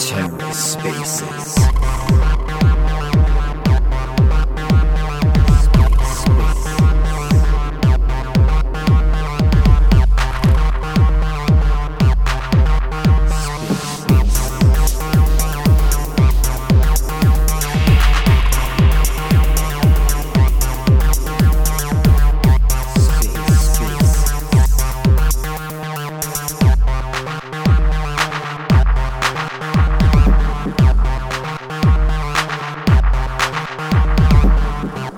TerraSpaces.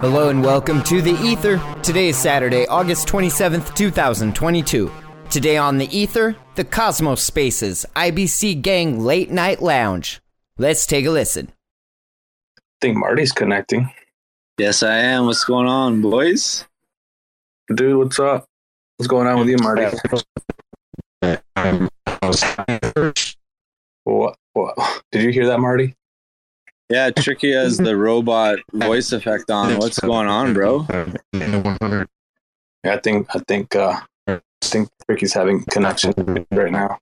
Hello and welcome to the Ether. Today is Saturday, August 27th, 2022. Today on the Ether, the Cosmos Spaces IBC Gang Late Night Lounge. Let's take a listen. I think Marty's connecting. Yes, I am. What's going on, boys? Dude, what's up? What's going on with you, Marty? What? What? Did you hear that, Marty? Yeah, Tricky has the robot voice effect on. What's going on, bro? Yeah, I think I think uh, I think Tricky's having connection right now.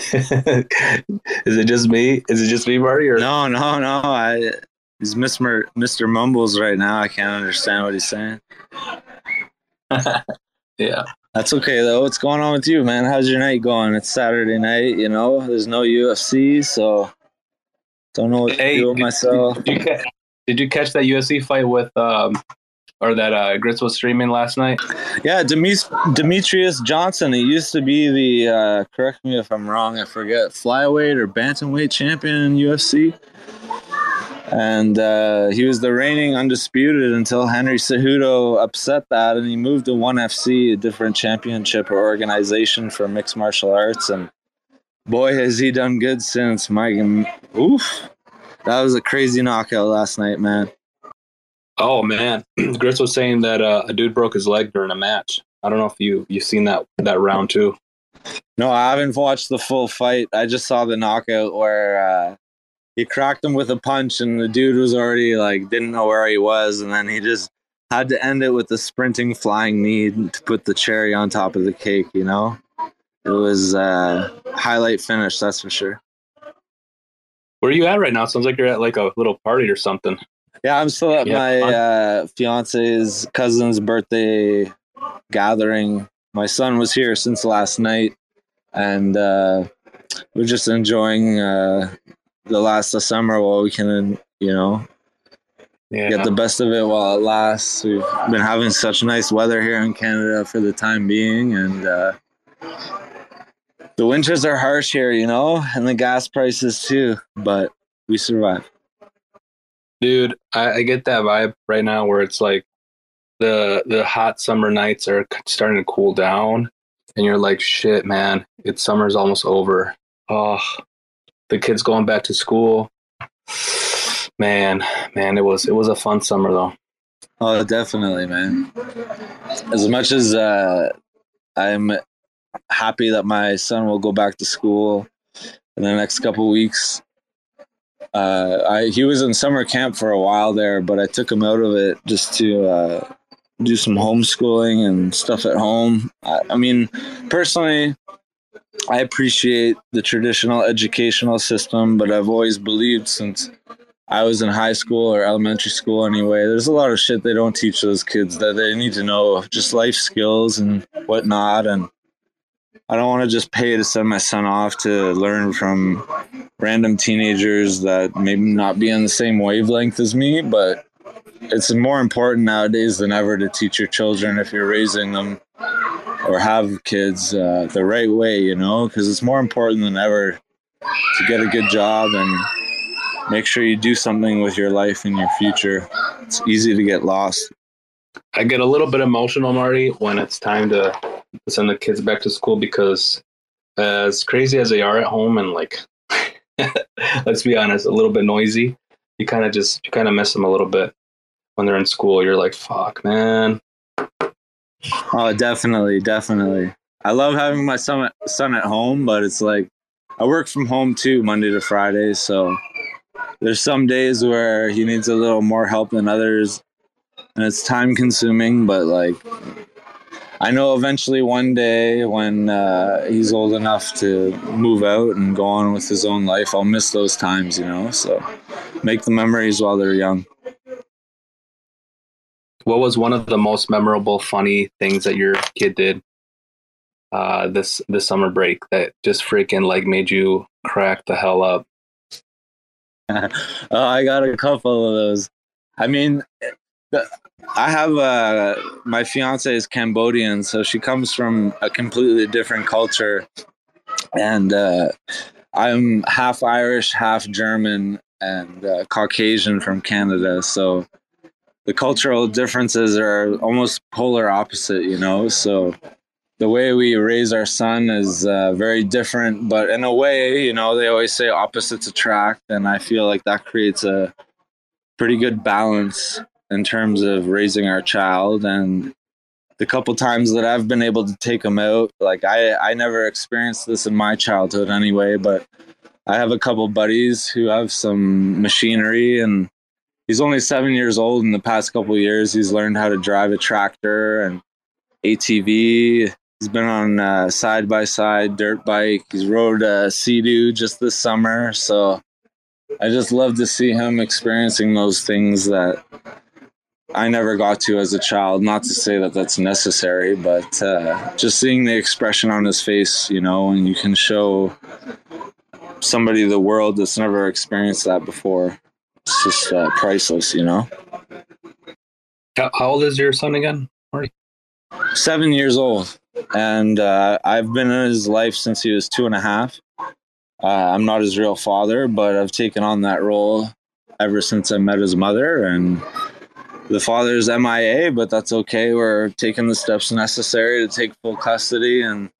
Is it just me? Is it just me, Marty? Or No, no, no. I he's Mr. Mr. Mumbles right now. I can't understand what he's saying. yeah, That's okay though. What's going on with you, man? How's your night going? It's Saturday night, you know. There's no UFC, so don't know what to do with did- myself. did you catch, did you catch that UFC fight with um, or that uh, Grits was streaming last night? Yeah, Demis- Demetrious Johnson. He used to be the uh, correct me if I'm wrong. I forget flyweight or bantamweight champion in UFC, and uh, he was the reigning undisputed until Henry Cejudo upset that, and he moved to One FC, a different championship or organization for mixed martial arts. And boy, has he done good since. Mike, oof, that was a crazy knockout last night, man. Oh man, Grits was saying that uh, a dude broke his leg during a match. I don't know if you you've seen that that round too. No, I haven't watched the full fight. I just saw the knockout where uh, he cracked him with a punch, and the dude was already like didn't know where he was, and then he just had to end it with a sprinting flying knee to put the cherry on top of the cake. You know, it was uh, highlight finish, that's for sure. Where are you at right now? Sounds like you're at like a little party or something. Yeah, I'm still at Yeah, my uh, fiance's cousin's birthday gathering. My son was here since last night, and uh, we're just enjoying uh, the last of summer while we can, you know, Yeah, get the best of it while it lasts. We've been having such nice weather here in Canada for the time being, and uh, the winters are harsh here, you know, and the gas prices too. But we survive. dude. I, I get that vibe right now where it's like the the hot summer nights are starting to cool down, and you're like, shit, man, it's summer's almost over. Oh, the kids going back to school. Man, man, it was it was a fun summer though. Oh, definitely, man. As much as uh, I'm happy that my son will go back to school in the next couple weeks, uh, I he was in summer camp for a while there, but I took him out of it just to uh, do some homeschooling and stuff at home. I, I mean, personally, I appreciate the traditional educational system, but I've always believed since I was in high school or elementary school anyway. There's a lot of shit they don't teach those kids that they need to know, just life skills and whatnot. And I don't want to just pay to send my son off to learn from random teenagers that maybe not be on the same wavelength as me. But it's more important nowadays than ever to teach your children if you're raising them or have kids uh, the right way, you know, because it's more important than ever to get a good job and make sure you do something with your life and your future. It's easy to get lost. I get a little bit emotional, Marty, when it's time to send the kids back to school because, as crazy as they are at home and like, let's be honest, a little bit noisy, you kind of just you kind of miss them a little bit when they're in school. You're like, fuck, man. Oh, definitely, definitely. I love having my son son at home, but it's like I work from home too, Monday to Friday. So there's some days where he needs a little more help than others, and it's time consuming. But like I know eventually one day when uh, he's old enough to move out and go on with his own life, I'll miss those times, you know. So make the memories while they're young. What was one of the most memorable, funny things that your kid did uh, this this summer break that just freaking like made you crack the hell up? oh, I got a couple of those. I mean, I have uh, my fiance is Cambodian, so she comes from a completely different culture, and uh, I'm half Irish, half German, and uh, Caucasian from Canada. So the cultural differences are almost polar opposite, you know. So the way we raise our son is uh, very different, but in a way, you know, they always say opposites attract, and I feel like that creates a pretty good balance in terms of raising our child and the couple times that I've been able to take him out, like I, I never experienced this in my childhood anyway, but I have a couple buddies who have some machinery and he's only seven years old in the past couple years. He's learned how to drive a tractor and ATV. He's been on a side by side dirt bike. He's rode a Sea-Doo just this summer. So I just love to see him experiencing those things that I never got to as a child. Not to say that that's necessary, but uh, just seeing the expression on his face, you know, and you can show somebody the world that's never experienced that before. It's just uh, priceless, you know. How, old is your son again, Marty? Seven years old, and uh, I've been in his life since he was two and a half. Uh, I'm not his real father, but I've taken on that role ever since I met his mother, and the father's MIA, but that's okay. We're taking the steps necessary to take full custody, and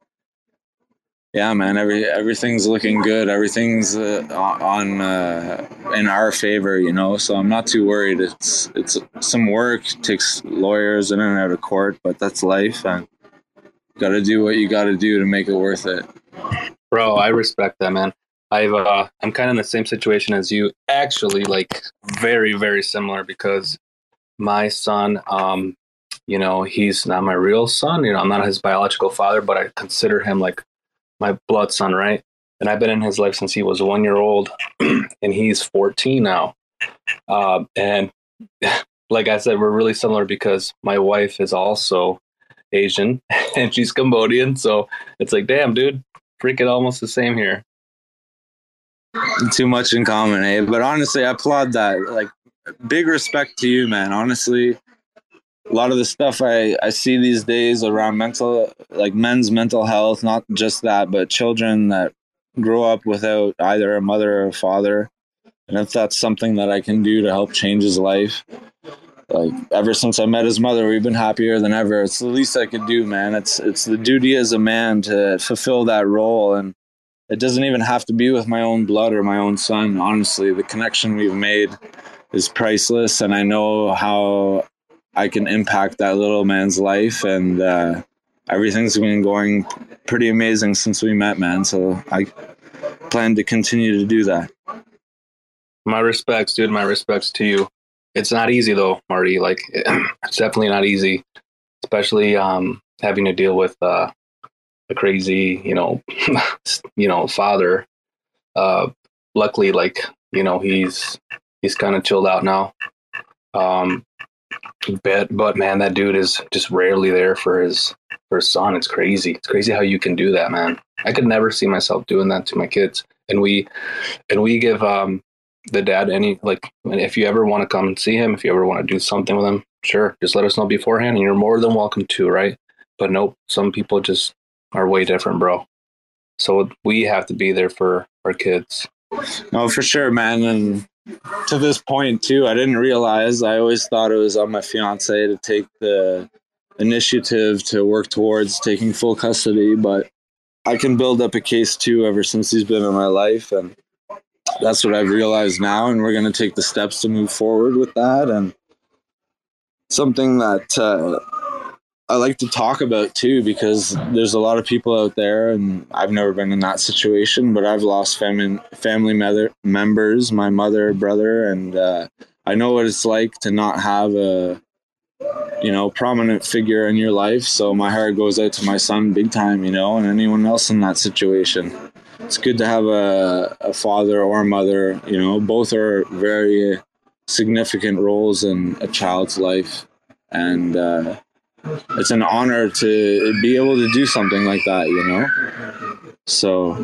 yeah, man, every everything's looking good. Everything's uh, on uh, in our favor, you know. So I'm not too worried. It's it's some work, it takes lawyers in and out of court, but that's life, and got to do what you got to do to make it worth it. Bro, I respect that, man. I've uh, I'm kind of in the same situation as you. Actually, like very very similar because my son, um, you know, he's not my real son. You know, I'm not his biological father, but I consider him like my blood son, right? And I've been in his life since he was one year old, and he's 14 now. Uh, and like I said, we're really similar because my wife is also Asian and she's Cambodian. So it's like, damn, dude, freaking almost the same here. Too much in common, eh? But honestly, I applaud that. Like, big respect to you, man. Honestly, a lot of the stuff I, I see these days around mental, like men's mental health, not just that, but children that grow up without either a mother or a father. And if that's something that I can do to help change his life, like ever since I met his mother, we've been happier than ever. It's the least I could do, man. It's it's the duty as a man to fulfill that role, and it doesn't even have to be with my own blood or my own son. Honestly, the connection we've made is priceless, and I know how I can impact that little man's life, and uh, everything's been going pretty amazing since we met, man. So I plan to continue to do that. My respects, dude. My respects to you. It's not easy though, Marty. Like it's definitely not easy, especially um, having to deal with uh, a crazy, you know, you know, father. Uh, luckily, like you know, he's he's kind of chilled out now. Um, but but man, that dude is just rarely there for his for his son. It's crazy. It's crazy how you can do that, man. I could never see myself doing that to my kids. And we and we give um the dad any like if you ever want to come and see him, if you ever want to do something with him, sure, just let us know beforehand, and you're more than welcome to, right? But nope, some people just are way different, bro. So we have to be there for our kids. No, for sure, man. And to this point too, I didn't realize. I always thought it was on my fiance to take the initiative to work towards taking full custody, but I can build up a case too ever since he's been in my life and that's what I've realized now and we're going to take the steps to move forward with that and something that uh, I like to talk about too because there's a lot of people out there, and I've never been in that situation, but I've lost family family mother, members, my mother, brother, and uh, I know what it's like to not have a you know, prominent figure in your life. So my heart goes out to my son big time, you know, and anyone else in that situation. It's good to have a, a father or a mother, you know, both are very significant roles in a child's life. And uh, it's an honor to be able to do something like that, you know? So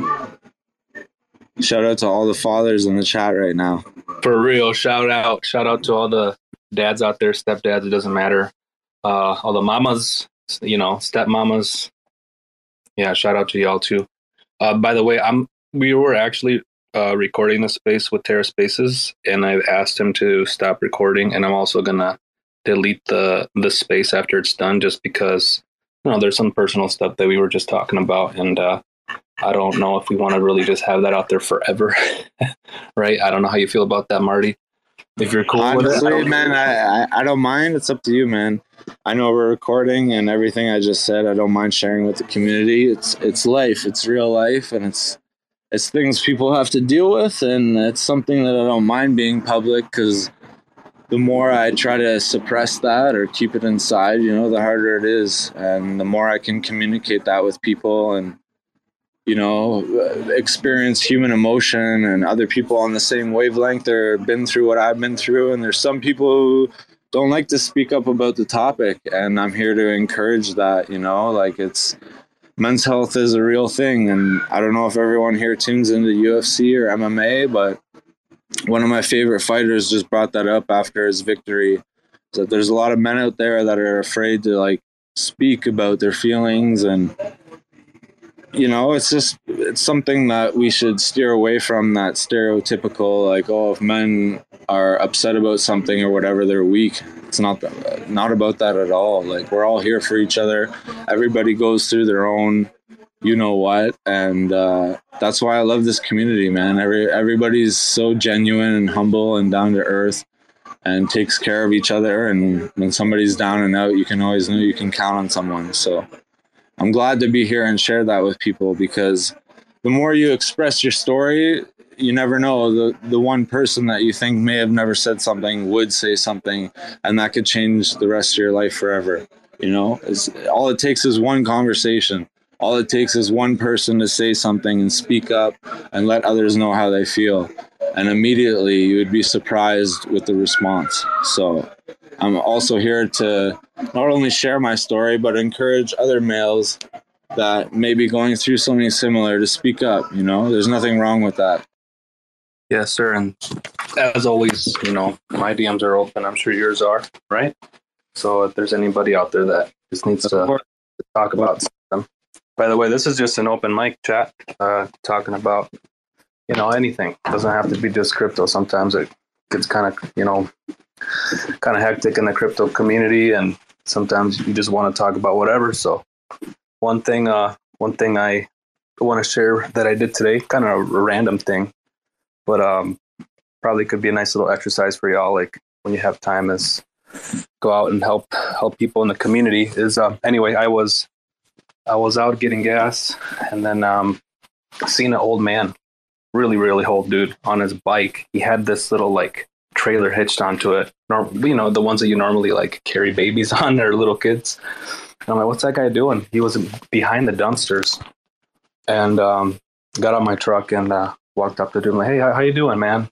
shout out to all the fathers in the chat right now. For real, shout out, shout out to all the dads out there, stepdads. It doesn't matter. Uh, all the mamas, you know, stepmamas. Yeah, shout out to y'all too. Uh, by the way, I'm we were actually uh, recording the space with Terra Spaces, and I've asked him to stop recording, and I'm also gonna delete the the space after it's done, just because you know there's some personal stuff that we were just talking about, and uh, I don't know if we want to really just have that out there forever, right? I don't know how you feel about that, Marty. If you're cool Honestly, with it, man, I, I I don't mind. It's up to you, man. I know we're recording and everything I just said. I don't mind sharing with the community. It's it's life. It's real life, and it's it's things people have to deal with, and it's something that I don't mind being public because the more I try to suppress that or keep it inside, you know, the harder it is, and the more I can communicate that with people and you know uh, experience human emotion and other people on the same wavelength or been through what I've been through, and there's some people who don't like to speak up about the topic, and I'm here to encourage that. You know, like it's men's health is a real thing. And i don't know if everyone here tunes into ufc or mma but one of my favorite fighters just brought that up after his victory. That there's a lot of men out there that are afraid to like speak about their feelings and you know it's just it's something that we should steer away from that stereotypical like oh if men are upset about something or whatever they're weak. It's not not about that at all. Like we're all here for each other. Everybody goes through their own you know what? And uh, that's why i love this community man. Every, everybody's so genuine and humble and down to earth and takes care of each other. And when somebody's down and out you can always know you can count on someone. So i'm glad to be here and share that with people because the more you express your story you never know. The the one person that you think may have never said something would say something and that could change the rest of your life forever. You know it's, all it takes is one conversation all it takes is one person to say something and speak up and let others know how they feel and immediately you would be surprised with the response so i'm also here to not only share my story but encourage other males that may be going through something similar to speak up you know there's nothing wrong with that Yes, sir. And as always, you know, my DMs are open. I'm sure yours are, right? So if there's anybody out there that just needs to, to talk about something. By the way, this is just an open mic chat, uh, talking about, you know, anything. It doesn't have to be just crypto. Sometimes it gets kind of, you know, kind of hectic in the crypto community, and sometimes you just want to talk about whatever. So one thing, uh, one thing I want to share that I did today, kind of a random thing but um, probably could be a nice little exercise for y'all. Like when you have time, is go out and help help people in the community. Is uh, anyway, I was I was out getting gas, and then um, seen an old man, really really old dude, on his bike. He had this little like trailer hitched onto it. You know the ones that you normally like carry babies on or little kids. And I'm like, what's that guy doing? He was behind the dumpsters, and um, got on my truck and uh, walked up to him like, "Hey, how, how you doing, man?"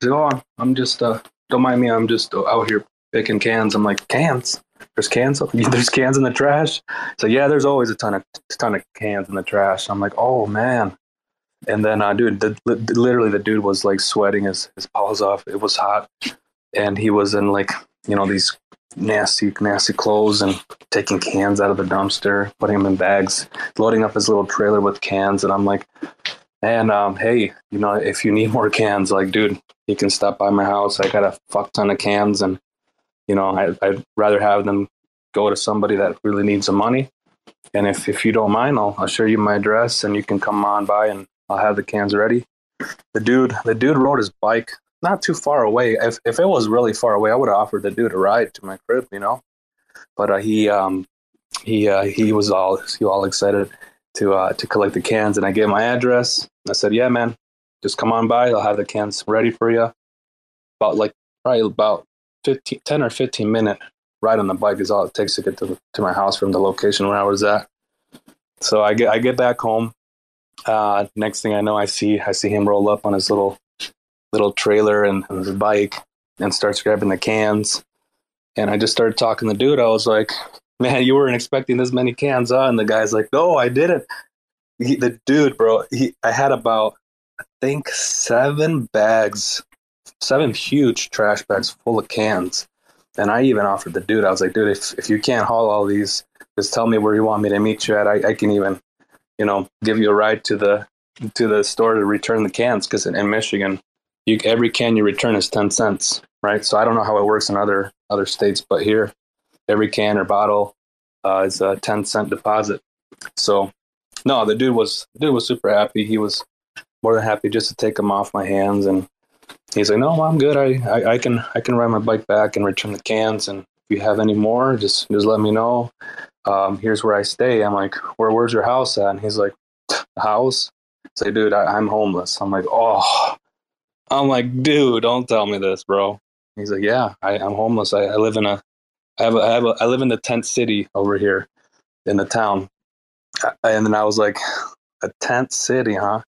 He's like, "Oh, I'm just uh, don't mind me. I'm just out here picking cans." I'm like, "Cans? There's cans? There's cans in the trash?" So yeah, there's always a ton of ton of cans in the trash. I'm like, "Oh man." And then, uh, dude, the, literally the dude was like sweating his, his paws off. It was hot. And he was in like, you know, these nasty, nasty clothes and taking cans out of the dumpster, putting them in bags, loading up his little trailer with cans. And I'm like, and um, hey, you know, if you need more cans, like, dude, you can stop by my house. I got a fuck ton of cans, and you know, I, I'd rather have them go to somebody that really needs the money. And if if you don't mind, I'll I'll show you my address, and you can come on by, and I'll have the cans ready. The dude, the dude rode his bike not too far away. If if it was really far away, I would have offered the dude a ride to my crib, you know. But uh, he um he uh, he was all he all excited to uh, to collect the cans, and I gave my address. I said, "Yeah, man, just come on by. I'll have the cans ready for you." About like probably about 15, 10 or fifteen minute ride on the bike is all it takes to get to, to my house from the location where I was at. So I get I get back home. Uh, next thing I know, I see I see him roll up on his little little trailer and, and his bike and starts grabbing the cans. And I just started talking to the dude. I was like, "Man, you weren't expecting this many cans, huh?" And the guy's like, "No, I didn't." He, the dude, bro, he I had about I think seven bags, seven huge trash bags full of cans. And I even offered the dude, I was like, dude, if, if you can't haul all these, just tell me where you want me to meet you at. I, I can even, you know, give you a ride to the to the store to return the cans because in, in, Michigan, you, every can you return is ten cents, right? So I don't know how it works in other other states, but here, every can or bottle uh, is a ten cent deposit. So, no, the dude was the dude was super happy. He was more than happy just to take them off my hands. And he's like, "No, I'm good. I, I, I can I can ride my bike back and return the cans. And if you have any more, just just let me know. Um, here's where I stay." I'm like, "Where where's your house at?" And he's like, "The house." Say, "Dude, I, I'm homeless." I'm like, "Oh." I'm like, "Dude, don't tell me this, bro." He's like, "Yeah, I, I'm homeless. I, I live in a I have a, I have a, I live in the tent city over here in the town." And then I was like, "A tent city, huh?"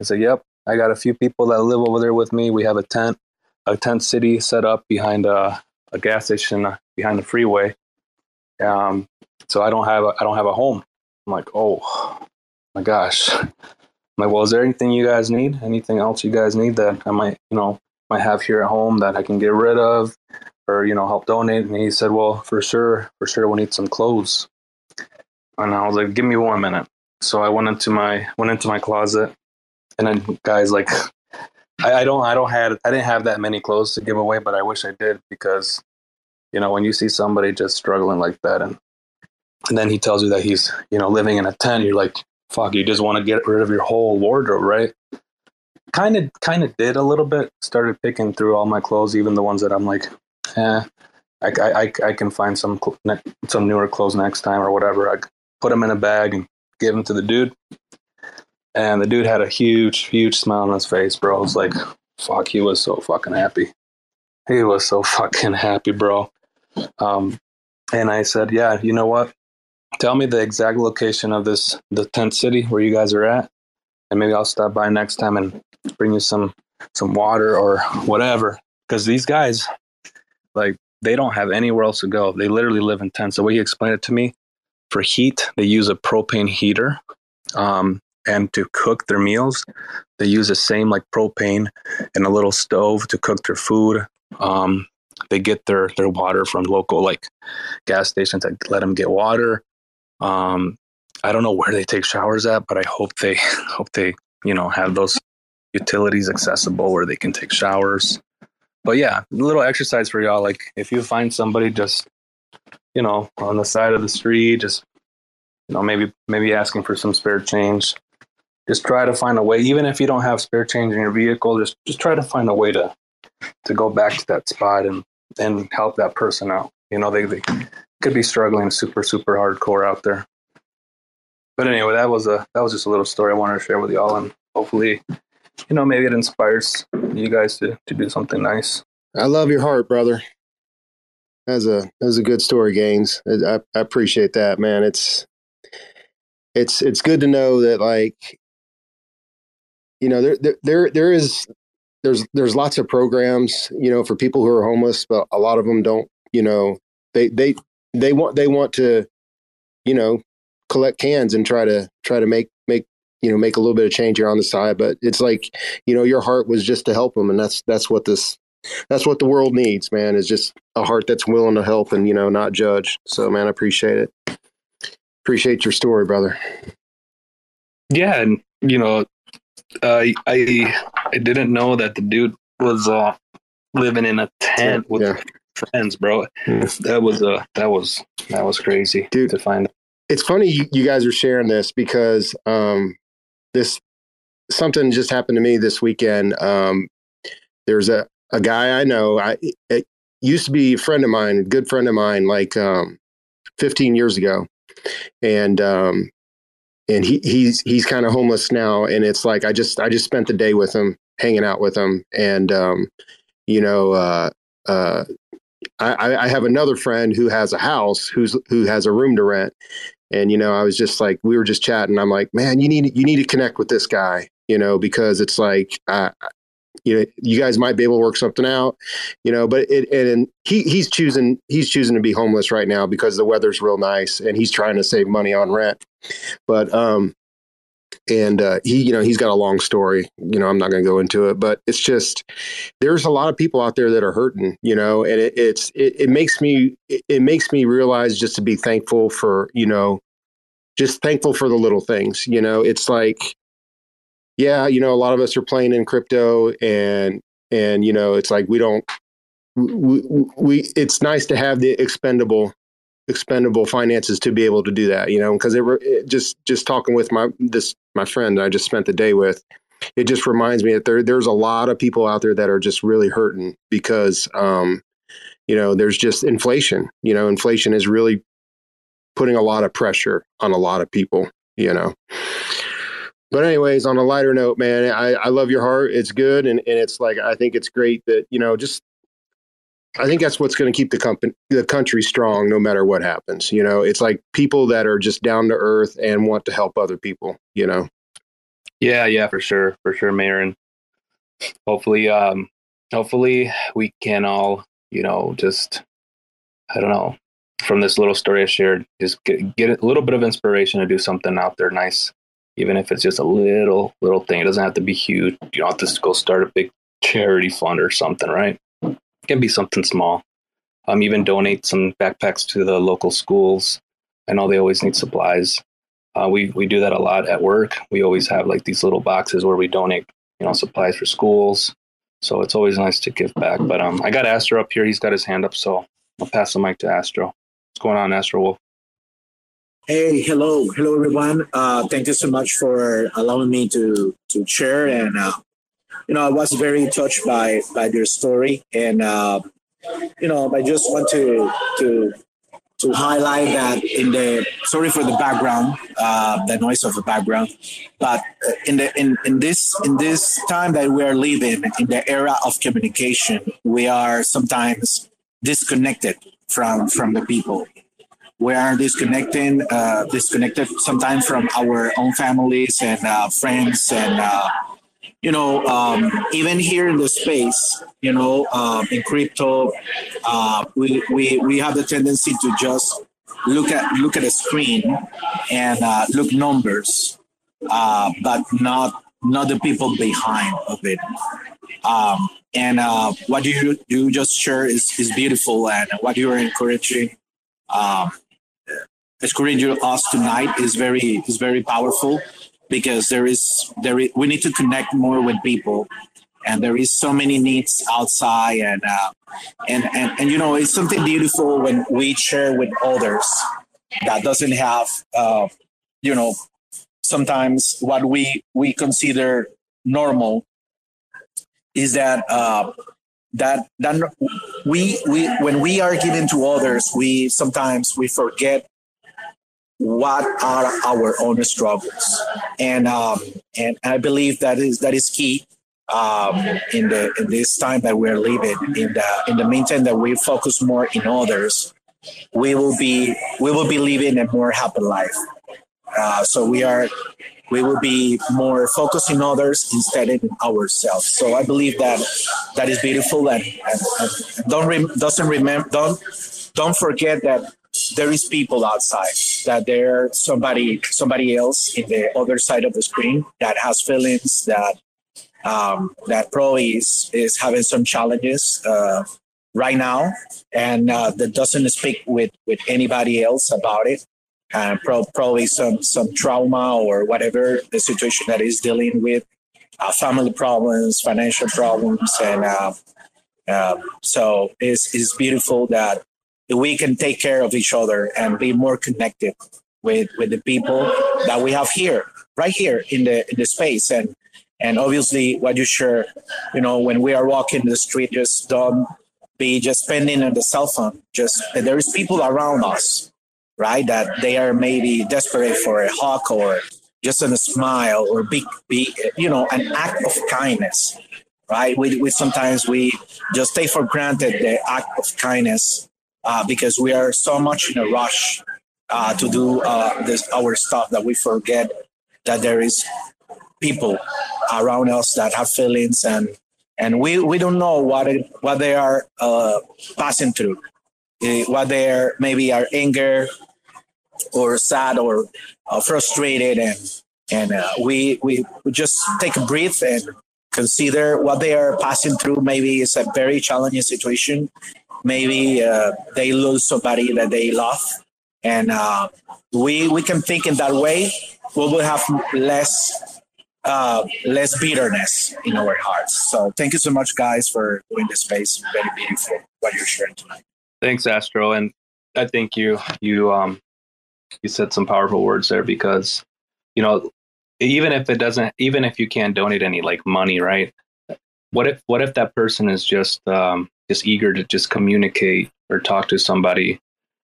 I said, "Yep, I got a few people that live over there with me. We have a tent, a tent city set up behind a, a gas station uh, behind the freeway. Um, so I don't have a, I don't have a home." I'm like, "Oh my gosh." I'm like, "Well, is there anything you guys need? Anything else you guys need that I might, you know, might have here at home that I can get rid of, or you know, help donate?" And he said, "Well, for sure, for sure, we'll need some clothes." And I was like, "Give me one minute." So I went into my went into my closet and then guys like I, I don't I don't had I didn't have that many clothes to give away, but I wish I did because you know when you see somebody just struggling like that and and then he tells you that he's you know living in a tent, you're like fuck, you just want to get rid of your whole wardrobe, right? Kind of kind of did a little bit. Started picking through all my clothes, even the ones that I'm like, eh, I I, I can find some some newer clothes next time or whatever. I put them in a bag and give them to the dude and the dude had a huge, huge smile on his face, bro. I was like, fuck, he was so fucking happy. He was so fucking happy, bro. Um, and I said, yeah, you know what? Tell me the exact location of this, the tent city where you guys are at. And maybe I'll stop by next time and bring you some, some water or whatever. Cause these guys, like, they don't have anywhere else to go. They literally live in tents. The way he explained it to me, for heat, they use a propane heater. Um, and to cook their meals. They use the same like propane and a little stove to cook their food. Um, they get their their water from local like gas stations that let them get water. Um, I don't know where they take showers at, but I hope they hope they you know have those utilities accessible where they can take showers. But yeah, little exercise for y'all. Like if you find somebody just you know on the side of the street, just you know maybe maybe asking for some spare change just try to find a way even if you don't have spare change in your vehicle just just try to find a way to to go back to that spot and and help that person out. You know they, they could be struggling super super hardcore out there. But anyway that was a that was just a little story i wanted to share with y'all and hopefully you know maybe it inspires you guys to to do something nice. I love your heart brother. That's a that's a good story Gainz. I, I appreciate that man. It's it's it's good to know that like you know there, there there is there's there's lots of programs you know for people who are homeless but a lot of them don't you know they they they want they want to you know collect cans and try to try to make make you know make a little bit of change here on the side. But it's like you know your heart was just to help them and that's that's what this that's what the world needs man is just a heart that's willing to help and you know not judge. So man i appreciate it. Appreciate your story brother. Yeah and you know uh, I I didn't know that the dude was uh, living in a tent with yeah. friends, bro. That was uh that was that was crazy dude, to find. It's funny you, you guys are sharing this because um this something just happened to me this weekend. Um, there's a a guy I know. I it used to be a friend of mine, a good friend of mine, like um, 15 years ago, and um, and he he's he's kind of homeless now. And it's like i just i just spent the day with him hanging out with him. And um you know uh uh I, I have another friend who has a house who's who has a room to rent, and you know I was just like we were just chatting. I'm like, man, you need you need to connect with this guy, you know, because it's like uh, you know you guys might be able to work something out you know but it and he he's choosing he's choosing to be homeless right now because the weather's real nice and he's trying to save money on rent. But um and uh, he you know he's got a long story you know i'm not going to go into it but it's just there's a lot of people out there that are hurting you know and it, it's it, it makes me it, it makes me realize just to be thankful for you know just thankful for the little things you know it's like yeah, you know, a lot of us are playing in crypto and and you know, it's like we don't we, we it's nice to have the expendable expendable finances to be able to do that, you know, because it, it, just just talking with my this my friend I just spent the day with, it just reminds me that there there's a lot of people out there that are just really hurting because um you know, there's just inflation. You know, inflation is really putting a lot of pressure on a lot of people, you know but anyways, on a lighter note, man, I, I love your heart. It's good, and, and it's like I think it's great that you know just. I think that's what's going to keep the company, the country strong, no matter what happens. You know, it's like people that are just down to earth and want to help other people. You know. Yeah, yeah, for sure, for sure, Mayor, and hopefully, um, hopefully we can all, you know, just, I don't know, from this little story I shared, just get, get a little bit of inspiration to do something out there nice even if it's just a little little thing. It doesn't have to be huge. You don't have to go start a big charity fund or something, right? It can be something small. Um, even donate some backpacks to the local schools. I know they always need supplies. Uh, we we do that a lot at work. We always have like these little boxes where we donate, you know, supplies for schools. So it's always nice to give back. But um, I got Astro up here. He's got his hand up, so I'll pass the mic to Astro. What's going on, Astro Wolf? Hey, hello, hello everyone. Uh, thank you so much for allowing me to to share. And uh, you know, I was very touched by by your story, and uh, you know, I just want to to to highlight that in the sorry for the background, uh, the noise of the background, but in the in in this in this time that we are living in the era of communication, we are sometimes disconnected from from the people we are disconnecting, uh, disconnected sometimes from our own families and uh, friends, and uh, you know, um, even here in the space, you know, um, in crypto, uh, we we we have the tendency to just look at look at a screen and uh, look numbers, uh, but not not the people behind of it. Um, and what you you just share is is beautiful, and what you are encouraging um, encouraging us tonight is very is very powerful because there is there is, we need to connect more with people. And there is so many needs outside and uh, and, and and you know it's something beautiful when we share with others that doesn't have uh, you know sometimes what we we consider normal is that uh, that that we we when we are giving to others we sometimes we forget what are our own struggles? And um, and i believe that is that is key um, in the in this time that we're living. In the in the meantime that we focus more in others we will be we will be living a more happy life. Uh, so we are we will be more focused in others instead of ourselves. So i believe that that is beautiful. And, and, and don't doesn't remember don't don't forget that there is people outside that there's somebody somebody else in the other side of the screen that has feelings that um, that probably is, is having some challenges uh, right now and uh, that doesn't speak with with anybody else about it. Uh, pro- probably some some trauma or whatever the situation that is dealing with uh, family problems financial problems and uh, uh, so it's, it's beautiful that we can take care of each other and be more connected with with the people that we have here right here in the in the space and and obviously what you share you know when we are walking the street just don't be just spending on the cell phone just there is people around us right that they are maybe desperate for a hug or just a smile or be, be you know an act of kindness right? We, we sometimes we just take for granted the act of kindness uh, because we are so much in a rush uh, to do uh, this our stuff that we forget that there is people around us that have feelings and and we, we don't know what it, what they are uh, passing through, uh, what they are maybe are anger or sad or uh, frustrated and and uh, we we just take a breath and consider what they are passing through. Maybe it's a very challenging situation. Maybe uh, they lose somebody that they love, and uh, we we can think in that way. We will have less uh, less bitterness in our hearts. So thank you so much, guys, for doing this space. Very beautiful what you're sharing tonight. Thanks, Astro, and I think you you um you said some powerful words there because you know even if it doesn't even if you can't donate any like money right what if what if that person is just um just eager to just communicate or talk to somebody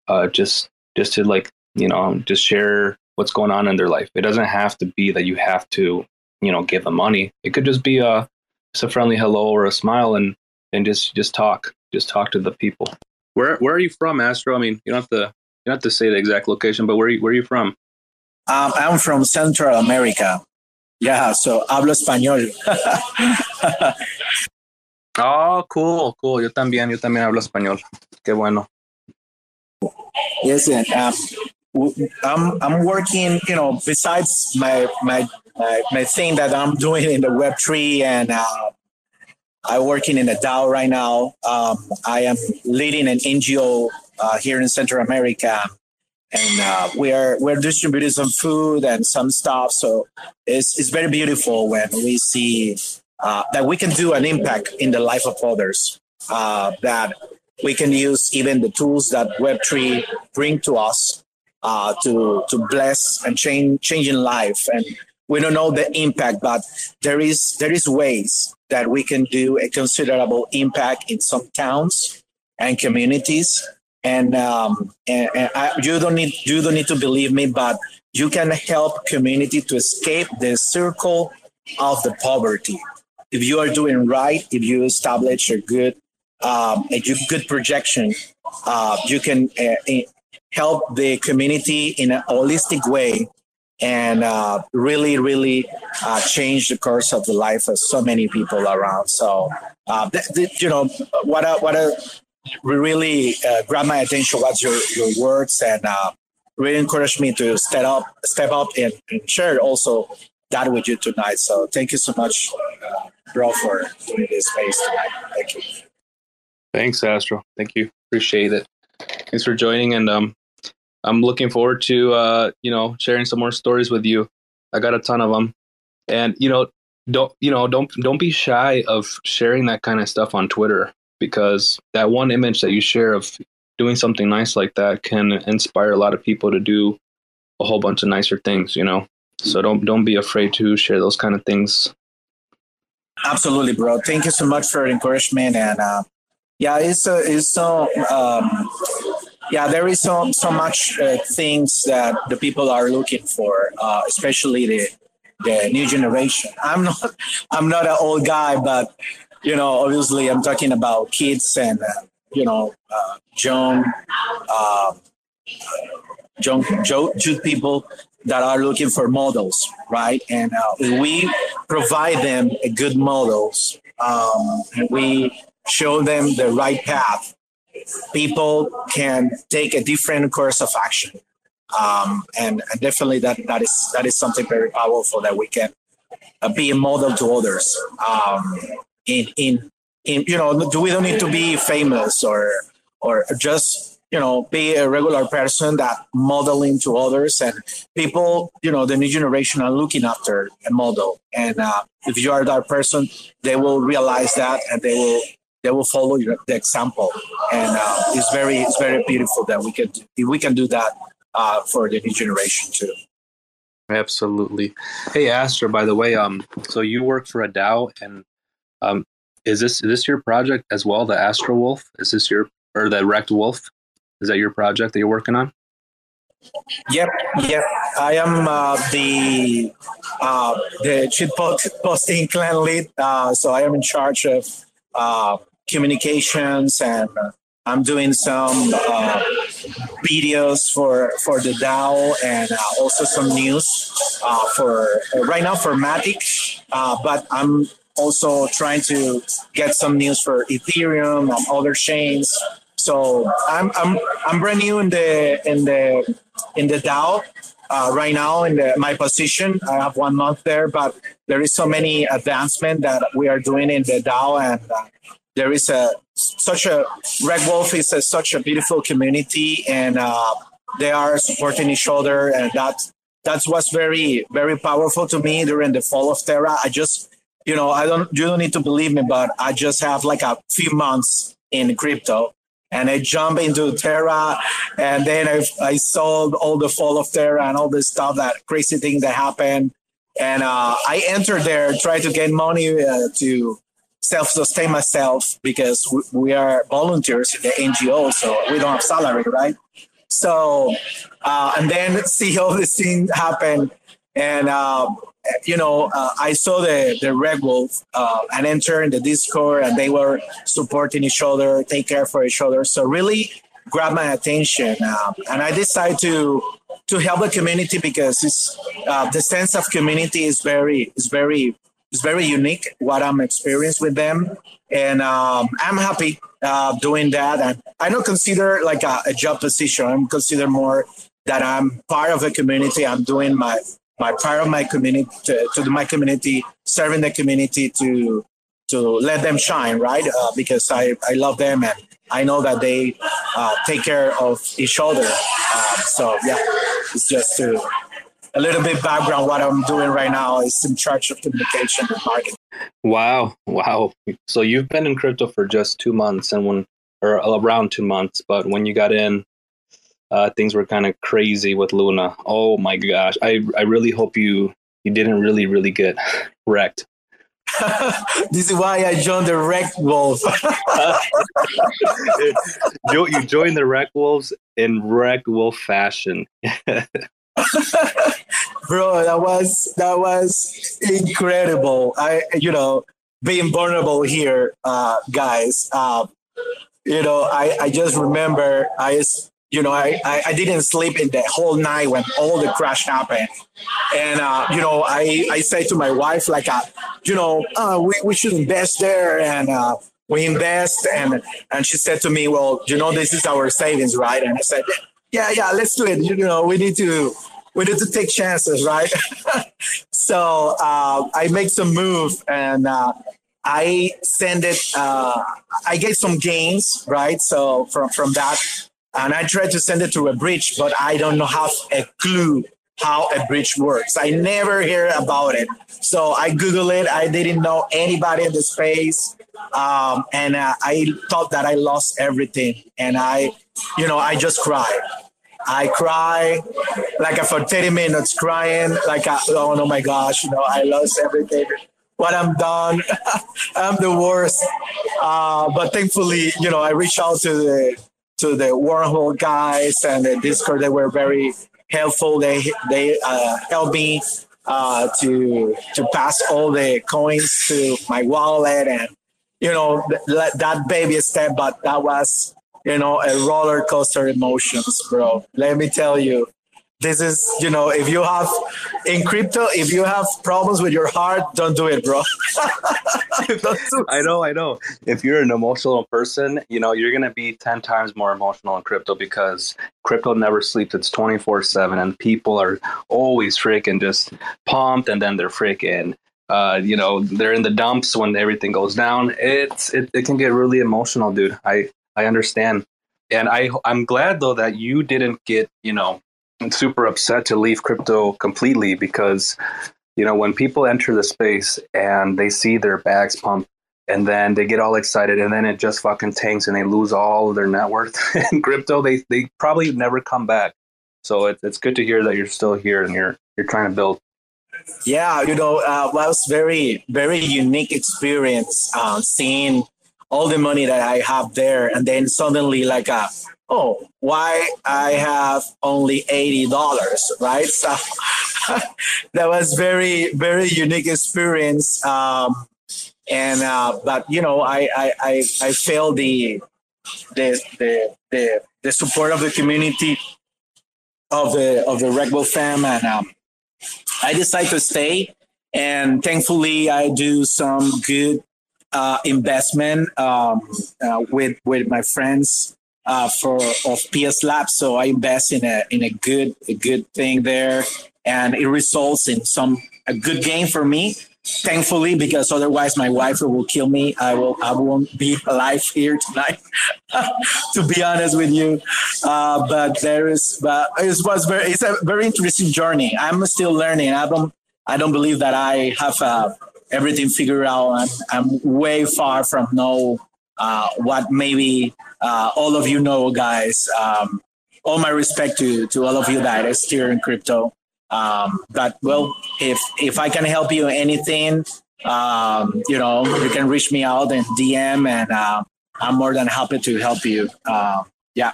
uh just just to like you know just share what's going on in their life. It doesn't have to be that you have to you know give them money. It could just be a just a friendly hello or a smile and and just just talk just talk to the people. Where where are you from astro? I mean you don't have to you don't have to say the exact location but where are you, where are you from? Um, I'm from Central America. Yeah, so hablo español. oh, cool, cool. Yo también, yo también hablo español. Qué bueno. Yes, and um, I'm I'm working. You know, besides my my my, my thing that I'm doing in the Web three, and uh, I'm working in a DAO right now. Um, I am leading an NGO uh, here in Central America and uh, we're we're distributing some food and some stuff. So it's it's very beautiful when we see uh, that we can do an impact in the life of others. Uh, that we can use even the tools that Web3 bring to us uh, to to bless and change changing life. And we don't know the impact, but there is there is ways that we can do a considerable impact in some towns and communities and um, and, and I, you don't need you don't need to believe me, but you can help community to escape the circle of the poverty. If you are doing right, if you establish a good um, a good projection, uh, you can uh, help the community in a holistic way and uh, really, really uh, change the course of the life of so many people around. So, uh, th- th- you know, what a, what a really uh, grabbed my attention was your, your words and uh, really encouraged me to step up, step up and, and, share also that with you tonight. So thank you so much, uh, bro, for doing this space tonight. Thank you. Thanks, Astro. Thank you. Appreciate it. Thanks for joining, and um, I'm looking forward to uh, you know sharing some more stories with you. I got a ton of them, and you know don't you know don't don't be shy of sharing that kind of stuff on Twitter because that one image that you share of doing something nice like that can inspire a lot of people to do a whole bunch of nicer things you know so don't don't be afraid to share those kind of things. Absolutely bro. Thank you so much for encouragement. And uh, yeah it's uh, it's so um, yeah there is so so much uh, things that the people are looking for uh, especially the the new generation. I'm not i'm not an old guy but you know, obviously I'm talking about kids and, uh, you know, uh, young, uh, young, young people that are looking for models, right? And uh, we provide them good models um, we show them the right path. People can take a different course of action. Um, and, and, definitely that, that is that is something very powerful that we can uh, be a model to others. Um, in in in you know do we don't need to be famous or or just you know be a regular person that modeling to others and people you know the new generation are looking after a model and uh, if you are that person they will realize that and they will they will follow your, the example and uh, it's very it's very beautiful that we can we can do that uh, for the new generation too absolutely hey Astro by the way um so you work for a DAO and um, is this is this your project as well? The Astro Wolf? Is this your or the Wrecked Wolf? Is that your project that you're working on? Yep, yep. I am uh, the uh, the cheat posting clan lead. Uh, so I am in charge of uh, communications and I'm doing some uh, videos for for the DAO and uh, also some news uh, for right now for Matic. But I'm also trying to get some news for Ethereum and other chains. So I'm I'm I'm brand new in the in the in the DAO. Uh, right now in the, my position. I have one month there, but there is so many advancement that we are doing in the DAO, and uh, there is a such a Wrecked Wolf is a, such a beautiful community, and uh, they are supporting each other, and that that's what's very very powerful to me during the fall of Terra. I just you know I don't you don't need to believe me, but I just have like a few months in crypto. And I jump into Terra, and then I, I saw all the fall of Terra and all this stuff, that crazy thing that happened. And uh, I entered there, try to get money uh, to self-sustain myself because we are volunteers in the NGO, so we don't have salary, right? So, uh, and then see all this thing happen, and uh, you know, uh, I saw the the Wrecked Wolf uh, and enter in the Discord, and they were supporting each other, take care for each other. So really grabbed my attention, um, and I decided to to help the community because it's uh, the sense of community is very is very it's very unique what I'm experiencing with them, and um, I'm happy uh, doing that. And I don't consider like a, a job position. I'm consider more that I'm part of the community. I'm doing my my part of my community to, to my community, serving the community to to let them shine, right? Uh, because I, I love them and I know that they uh, take care of each other. Um, so yeah, it's just to a little bit background what I'm doing right now is in charge of communication and marketing. Wow, wow. So you've been in crypto for just two months, and when or around two months, but when you got in, uh, things were kind of crazy with Luna. Oh my gosh, I I really hope you you didn't really really get wrecked. this is why I joined the Wrecked Wolves. you joined the Wrecked Wolves in Wrecked Wolf fashion. bro that was that was incredible i you know being vulnerable here uh guys uh, you know i i just remember i you know I, I, I didn't sleep in the whole night when all the crash happened and uh you know i i say to my wife like uh you know uh we, we should invest there and uh we invest and and she said to me well you know this is our savings right and i said yeah yeah let's do it you know we need to we need to take chances, right? so uh, I make some move and uh, I send it. Uh, I get some gains, right? So from from that, and I tried to send it to a bridge, but I don't have a clue how a bridge works. I never hear about it. So I Google it. I didn't know anybody in the space. Um, and uh, I thought that I lost everything. And I, you know, I just cried. I cry like for 30 minutes crying like I, oh my gosh you know I lost everything what I'm done I'm the worst uh, but thankfully you know I reached out to the to the wormhole guys and the Discord they were very helpful they they uh, helped me uh, to to pass all the coins to my wallet and you know th- that baby step but that was you know, a roller coaster emotions, bro. Let me tell you, this is, you know, if you have in crypto, if you have problems with your heart, don't do it, bro. I know, I know. If you're an emotional person, you know, you're going to be 10 times more emotional in crypto because crypto never sleeps. It's 24 7, and people are always freaking just pumped, and then they're freaking uh, you know, they're in the dumps when everything goes down. It's it, it can get really emotional, dude. I I understand. And I I'm glad though that you didn't get, you know, super upset to leave crypto completely because you know, when people enter the space and they see their bags pump and then they get all excited and then it just fucking tanks and they lose all of their net worth in crypto, they they probably never come back. So it, it's good to hear that you're still here and you're you're trying to build. Yeah, you know, uh, was very very unique experience uh, seeing all the money that I have there, and then suddenly like a oh why I have only eighty dollars, right? So that was very very unique experience. Um, and uh, but you know, I I I, I felt the the the the the support of the community of the of the Wrecked Wolf fam, and um, I decided to stay. And thankfully, I do some good uh, investment um, uh, with with my friends uh, for of PS Lab. So I invest in a in a good a good thing there, and it results in some a good game for me thankfully because otherwise my wife will kill me. I will i won't be alive here tonight to be honest with you. Uh, but there is but it was very it's a very interesting journey. I'm still learning. I don't i don't believe that i have uh, everything figured out. I'm, I'm way far from know uh, what maybe uh, all of you know guys um, all my respect to to all of you that is here in crypto um, but well, if if I can help you anything, um, you know, you can reach me out and DM, and uh, I'm more than happy to help you. Uh, yeah.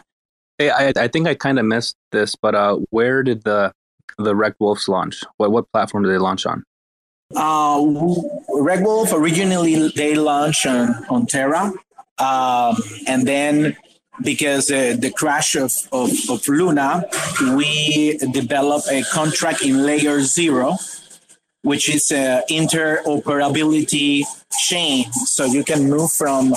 Hey, I, I think I kind of missed this, but uh, where did the the Wrecked Wolves launch? What what platform did they launch on? Uh, Wrecked Wolf originally they launched on on Terra, um, and then because uh, the crash of, of, of, Luna, we developed a contract in layer zero, which is an interoperability chain. So you can move from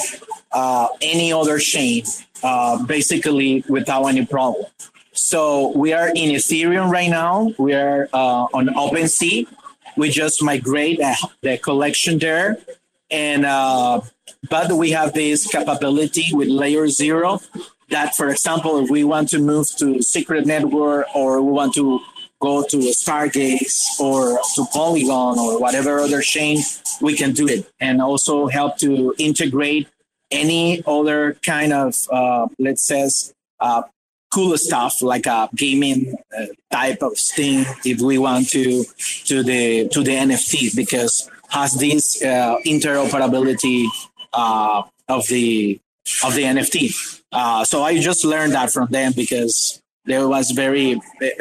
uh, any other chain uh, basically without any problem. So we are in Ethereum right now. We are uh, on OpenSea. We just migrate the collection there and uh, but we have this capability with layer zero that, for example, if we want to move to secret network or we want to go to Stargaze or to Polygon or whatever other chain, we can do it. And also help to integrate any other kind of, uh, let's say, uh, cool stuff like a gaming uh, type of thing if we want to to the to the NFT because has this uh, interoperability uh, of the of the NFT. Uh, so I just learned that from them because there was very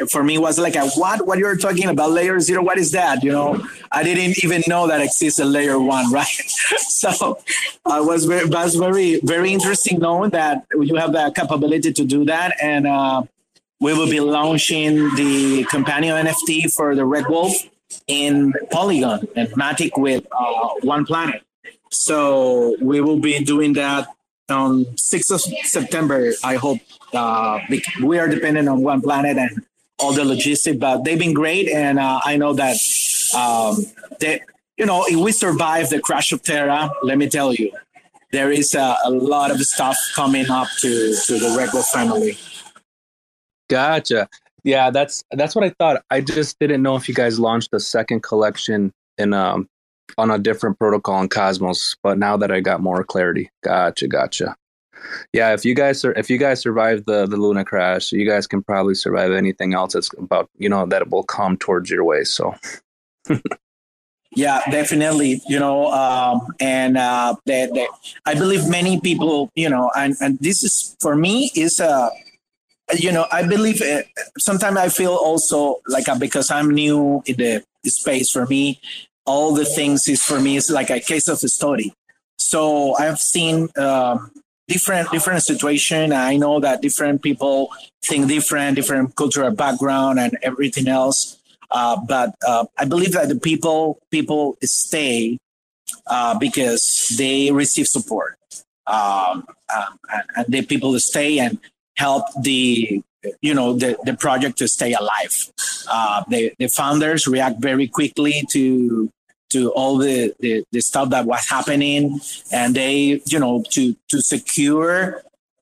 for me was like a what? What you're talking about? Layer zero? What is that? You know i didn't even know that exists a layer one right? So i was very was very very interesting knowing that you have the capability to do that and uh, we will be launching the companion nft for the wrecked wolf in Polygon and Matic with uh, One Planet. So we will be doing that on 6th of September. I hope uh, we are dependent on One Planet and all the logistics, but they've been great. And uh, I know that, um, they, you know, if we survive the crash of Terra, let me tell you, there is a, a lot of stuff coming up to, to the regular family. Gotcha. Yeah, that's that's what I thought. I just didn't know if you guys launched a second collection in um on a different protocol in Cosmos, but now that I got more clarity, gotcha, gotcha. Yeah, if you guys are if you guys survive the the Luna crash, you guys can probably survive anything else that's about you know that will come towards your way. So. yeah, definitely. You know, um, and uh, that, that I believe many people, you know, and and this is for me is a you know, I believe uh, sometimes I feel also like uh, because I'm new in the space for me, all the things is for me is like a case of a story. So I've seen um, different different situation. I know that different people think different, different cultural background and everything else. Uh, but uh, I believe that the people people stay uh, because they receive support, um, um and the people stay and help the you know the, the project to stay alive. Uh, the, the founders react very quickly to to all the, the, the stuff that was happening and they you know to to secure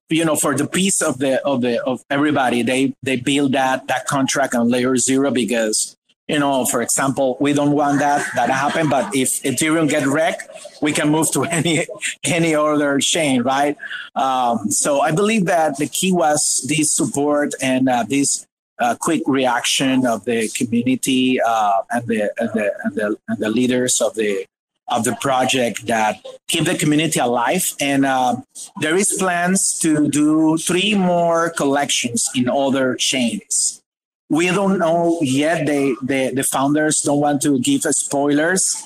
you know for the peace of the of the of everybody they they build that that contract on layer zero because you know, for example, we don't want that that happen. But if Ethereum get wrecked, we can move to any any other chain, right? Um, so I believe that the key was this support and uh, this uh, quick reaction of the community uh, and, the, and, the, and the and the leaders of the of the project that keep the community alive. And uh, there is plans to do three more collections in other chains. We don't know yet. They, the the founders don't want to give spoilers,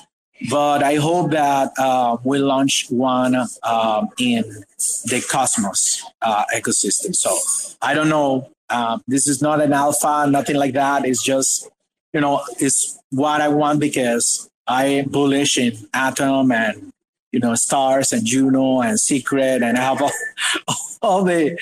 but I hope that uh, we launch one um, in the Cosmos uh, ecosystem. So I don't know. Uh, this is not an alpha, nothing like that. It's just you know, it's what I want because I am bullish in Atom and you know stars and Juno and Secret and I have all, all the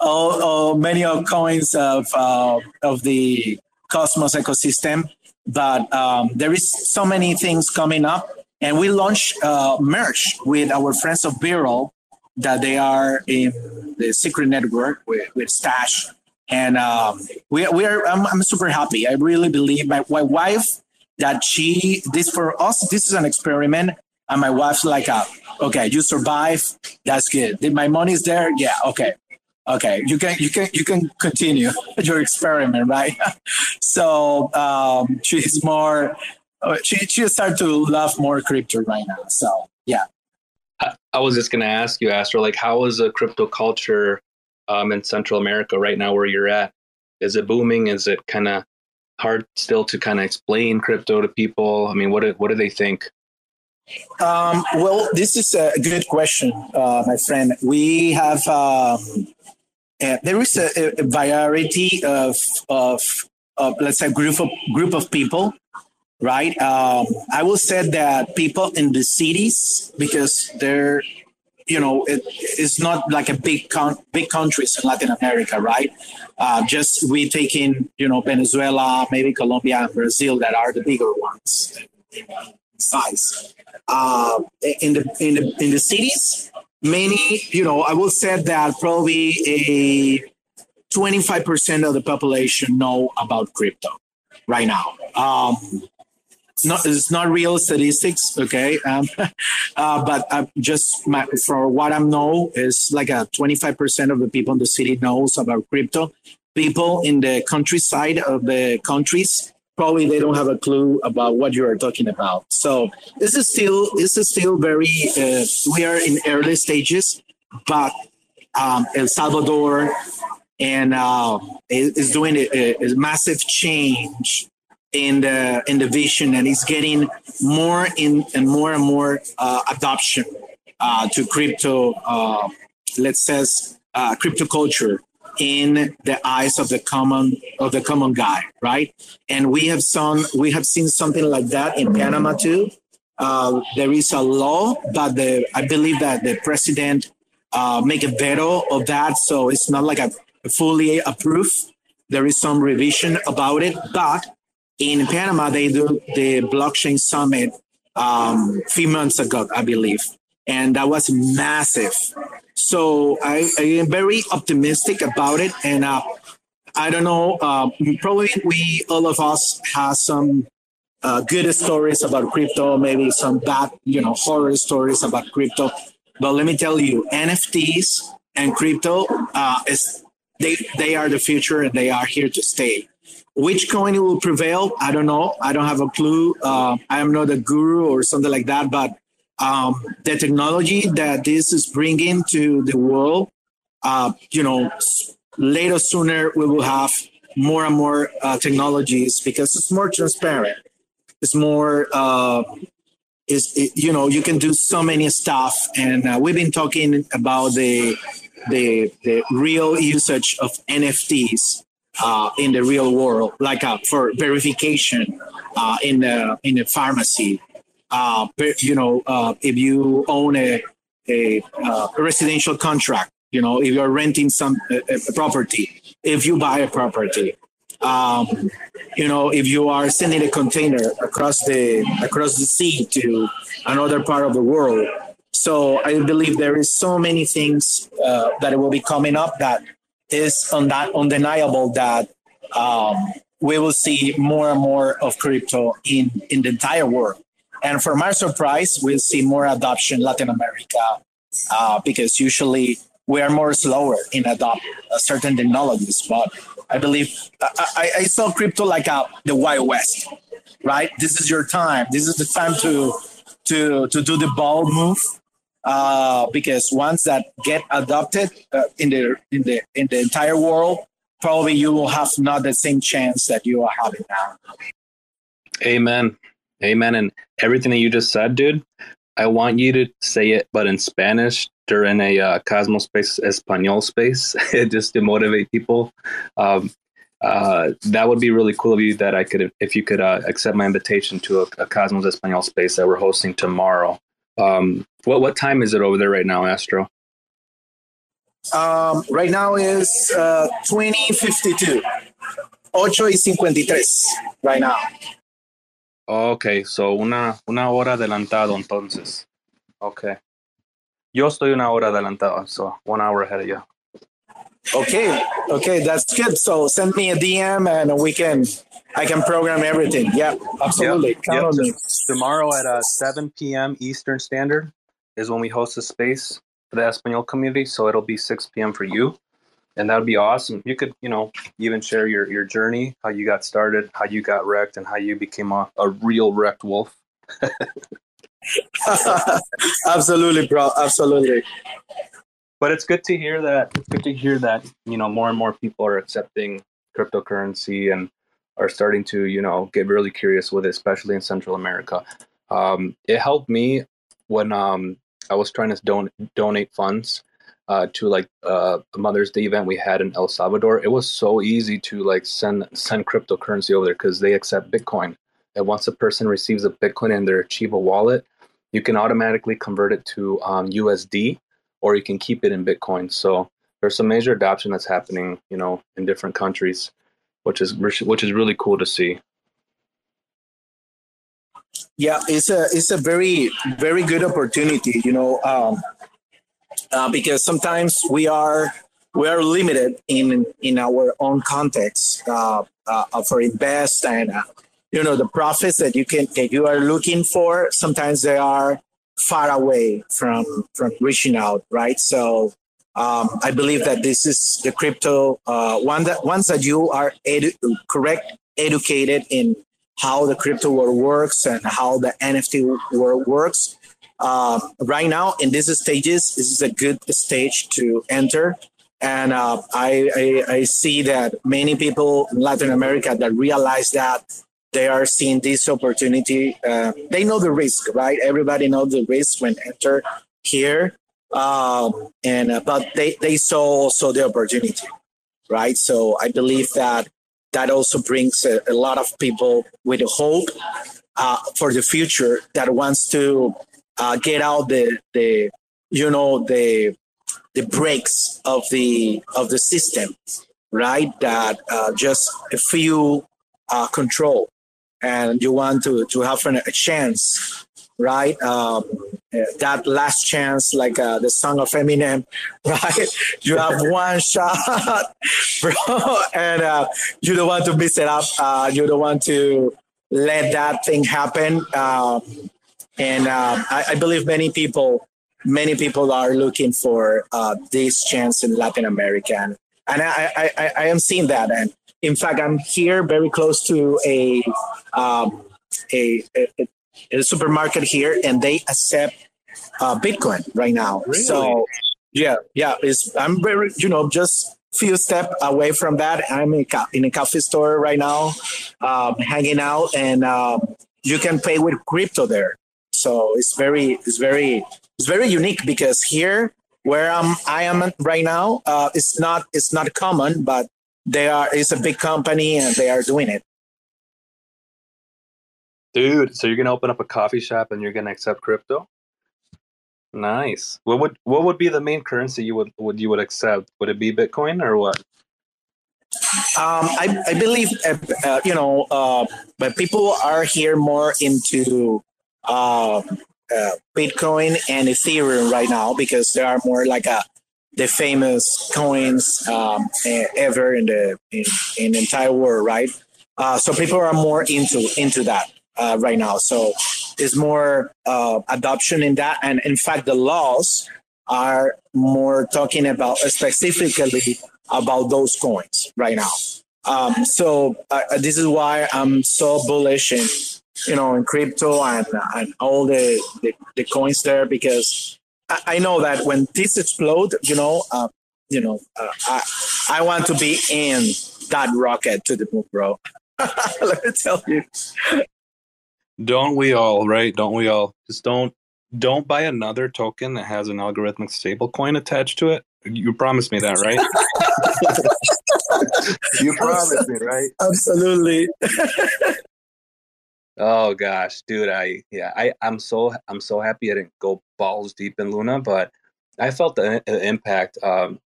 all, all many coins of uh, of the Cosmos ecosystem. But um, there is so many things coming up, and we launched uh, merch with our friends of Viral that they are in the Secret Network with, with Stashh, and um, we we are. I'm, I'm super happy. I really believe my, my wife that she this for us this is an experiment and my wife's like, uh, okay, you survive. That's good. My money's there? Yeah. Okay. Okay. You can, you can, you can continue your experiment, right? so, um, she's more, uh, she, she started to love more crypto right now. So, yeah. I, I was just going to ask you, Astro, like, how is the crypto culture um, in Central America right now where you're at? Is it booming? Is it kind of hard still to kind of explain crypto to people? I mean, what what do they think? Um, well, this is a good question, uh, my friend. We have um, uh, there is a, a, variety of, of of let's say group of group of people, right? Um, I will say that people in the cities because they're you know it, it's not like a big con- big countries in Latin America, right? Uh, just we taking you know Venezuela, maybe Colombia and Brazil that are the bigger ones size. Uh, in the in the in the cities, many you know I will say that probably a 25% of the population know about crypto right now. Um, it's not it's not real statistics, okay? Um, uh, but uh, just my, for what I know is like a 25% of the people in the city knows about crypto. People in the countryside of the countries probably they don't have a clue about what you are talking about. So this is still this is still very uh, we are in early stages, but um, El Salvador and uh, is doing a, a, massive change in the in the vision and it's getting more in and more and more uh, adoption uh, to crypto uh, let's say uh, crypto culture in the eyes of the common of the common guy, right? And we have some we have seen something like that in Panama too. Uh, there is a law, but the I believe that the president uh, make a veto of that, so it's not like a fully approved. There is some revision about it, but in Panama they do the blockchain summit um, a few months ago, I believe, and that was massive. So I, I am very optimistic about it, and uh, I don't know. Uh, probably we all of us have some uh, good stories about crypto, maybe some bad, you know, horror stories about crypto. But let me tell you, NFTs and crypto uh, is they they are the future and they are here to stay. Which coin will prevail? I don't know. I don't have a clue. Uh, I am not a guru or something like that, but um, the technology that this is bringing to the world, uh, you know, later sooner we will have more and more uh, technologies because it's more transparent. It's more, uh, is it, you know, you can do so many stuff, and uh, we've been talking about the the the real usage of NFTs uh, in the real world, like uh, for verification uh, in the in the pharmacy uh, you know, uh, if you own a, a, uh, residential contract, you know, if you're renting some a, a property, if you buy a property, um, you know, if you are sending a container across the across the sea to another part of the world. So I believe there is so many things uh, that will be coming up that is on that undeniable that um, we will see more and more of crypto in in the entire world. And for my surprise, we'll see more adoption in Latin America uh, because usually we are more slower in adopt uh, certain technologies. But I believe I, I saw crypto like a, the Wild West, right? This is your time. This is the time to to to do the bold move uh, because once that get adopted uh, in the in the in the entire world, probably you will have not the same chance that you are having now. Amen. Amen. And everything that you just said, dude, I want you to say it, but in Spanish during a uh, Cosmos Space Espanol space, just to motivate people. Um, uh, that would be really cool of you that I could, if you could uh, accept my invitation to a, a, Cosmos Espanol space that we're hosting tomorrow. Um, what what time is it over there right now, Astro? Um, right now is uh, 2052. Ocho y cincuenta y tres right now. Ok, so una, una hora adelantado entonces. Ok. Yo estoy una hora adelantado, so one hour ahead of you. Okay, okay, that's good. So send me a DM and we can, I can program everything. Yeah, absolutely. Yep. Count yep. on me. Tomorrow at uh, 7 p.m. Eastern Standard is when we host a space for the Espanol community. So it'll be 6 p.m. for you. And that would be awesome. You could, you know, even share your, your journey, how you got started, how you got wrecked, and how you became a, a real wrecked wolf. absolutely, bro. Absolutely but it's good to hear that it's good to hear that you know more and more people are accepting cryptocurrency and are starting to you know get really curious with it especially in central america um, it helped me when um, i was trying to don- donate funds uh, to like uh, a mother's day event we had in el salvador it was so easy to like send send cryptocurrency over there because they accept bitcoin and once a person receives a bitcoin in their Chivo wallet you can automatically convert it to um, usd or you can keep it in Bitcoin. So there's some major adoption that's happening, you know, in different countries, which is which is really cool to see. Yeah, it's a it's a very very good opportunity, you know, um, uh, because sometimes we are we are limited in in our own context uh, uh, for invest and uh, you know the profits that you can that you are looking for. Sometimes they are far away from from reaching out, right? So um, I believe that this is the crypto uh, one that once that you are edu- correct educated in how the crypto world works and how the NFT world works. Uh, right now, in these stages, this is a good stage to enter. And uh, I, I, I see that many people in Latin America that realize that they are seeing this opportunity. Uh, they know the risk, right? Everybody knows the risk when enter here, um, and uh, but they they saw also the opportunity, right? So I believe that that also brings a, a lot of people with hope uh, for the future that wants to uh, get out the the you know the the breaks of the of the system, right? That uh, just a few uh, control and you want to to have a chance, right? Um, that last chance, like uh, the song of Eminem, right? You have one shot, bro, and uh, you don't want to miss it up. Uh, you don't want to let that thing happen. Um, and uh, I, I, believe many people, many people are looking for uh, this chance in Latin America, and, and I, I, I am seeing that. And in fact, I'm here very close to a um, a, a, a, supermarket here, and they accept uh, Bitcoin right now. Really? So yeah, yeah, it's I'm very you know just few step away from that. I'm in, a in a coffee store right now, um, hanging out, and um, you can pay with crypto there. So it's very it's very it's very unique because here where I'm I am right now, uh, it's not it's not common, but they are it's a big company and they are doing it. Dude so you're gonna open up a coffee shop and you're gonna accept crypto? Nice. What would what would be the main currency you would would you would accept? Would it be bitcoin or what? Um, I, I believe uh, uh, you know uh, but people are here more into uh, bitcoin and ethereum right now because they are more like a the famous coins um, ever in the in, in the entire world, right? Uh, so people are more into into that uh, right now. So there's more uh, adoption in that, and in fact, the laws are more talking about specifically about those coins right now. Um, so uh, this is why I'm so bullish in you know in crypto and and all the, the, the coins there because I know that when this explode, you know, uh, you know, uh, I I want to be in that rocket to the moon, bro. Let me tell you. Don't we all, right? Don't we all? Just don't don't buy another token that has an algorithmic stablecoin attached to it. You promised me that, right? you promised me, right? Absolutely. oh gosh, dude, I yeah, I I'm so I'm so happy I didn't go balls deep in Luna, but I felt the, the impact. Um,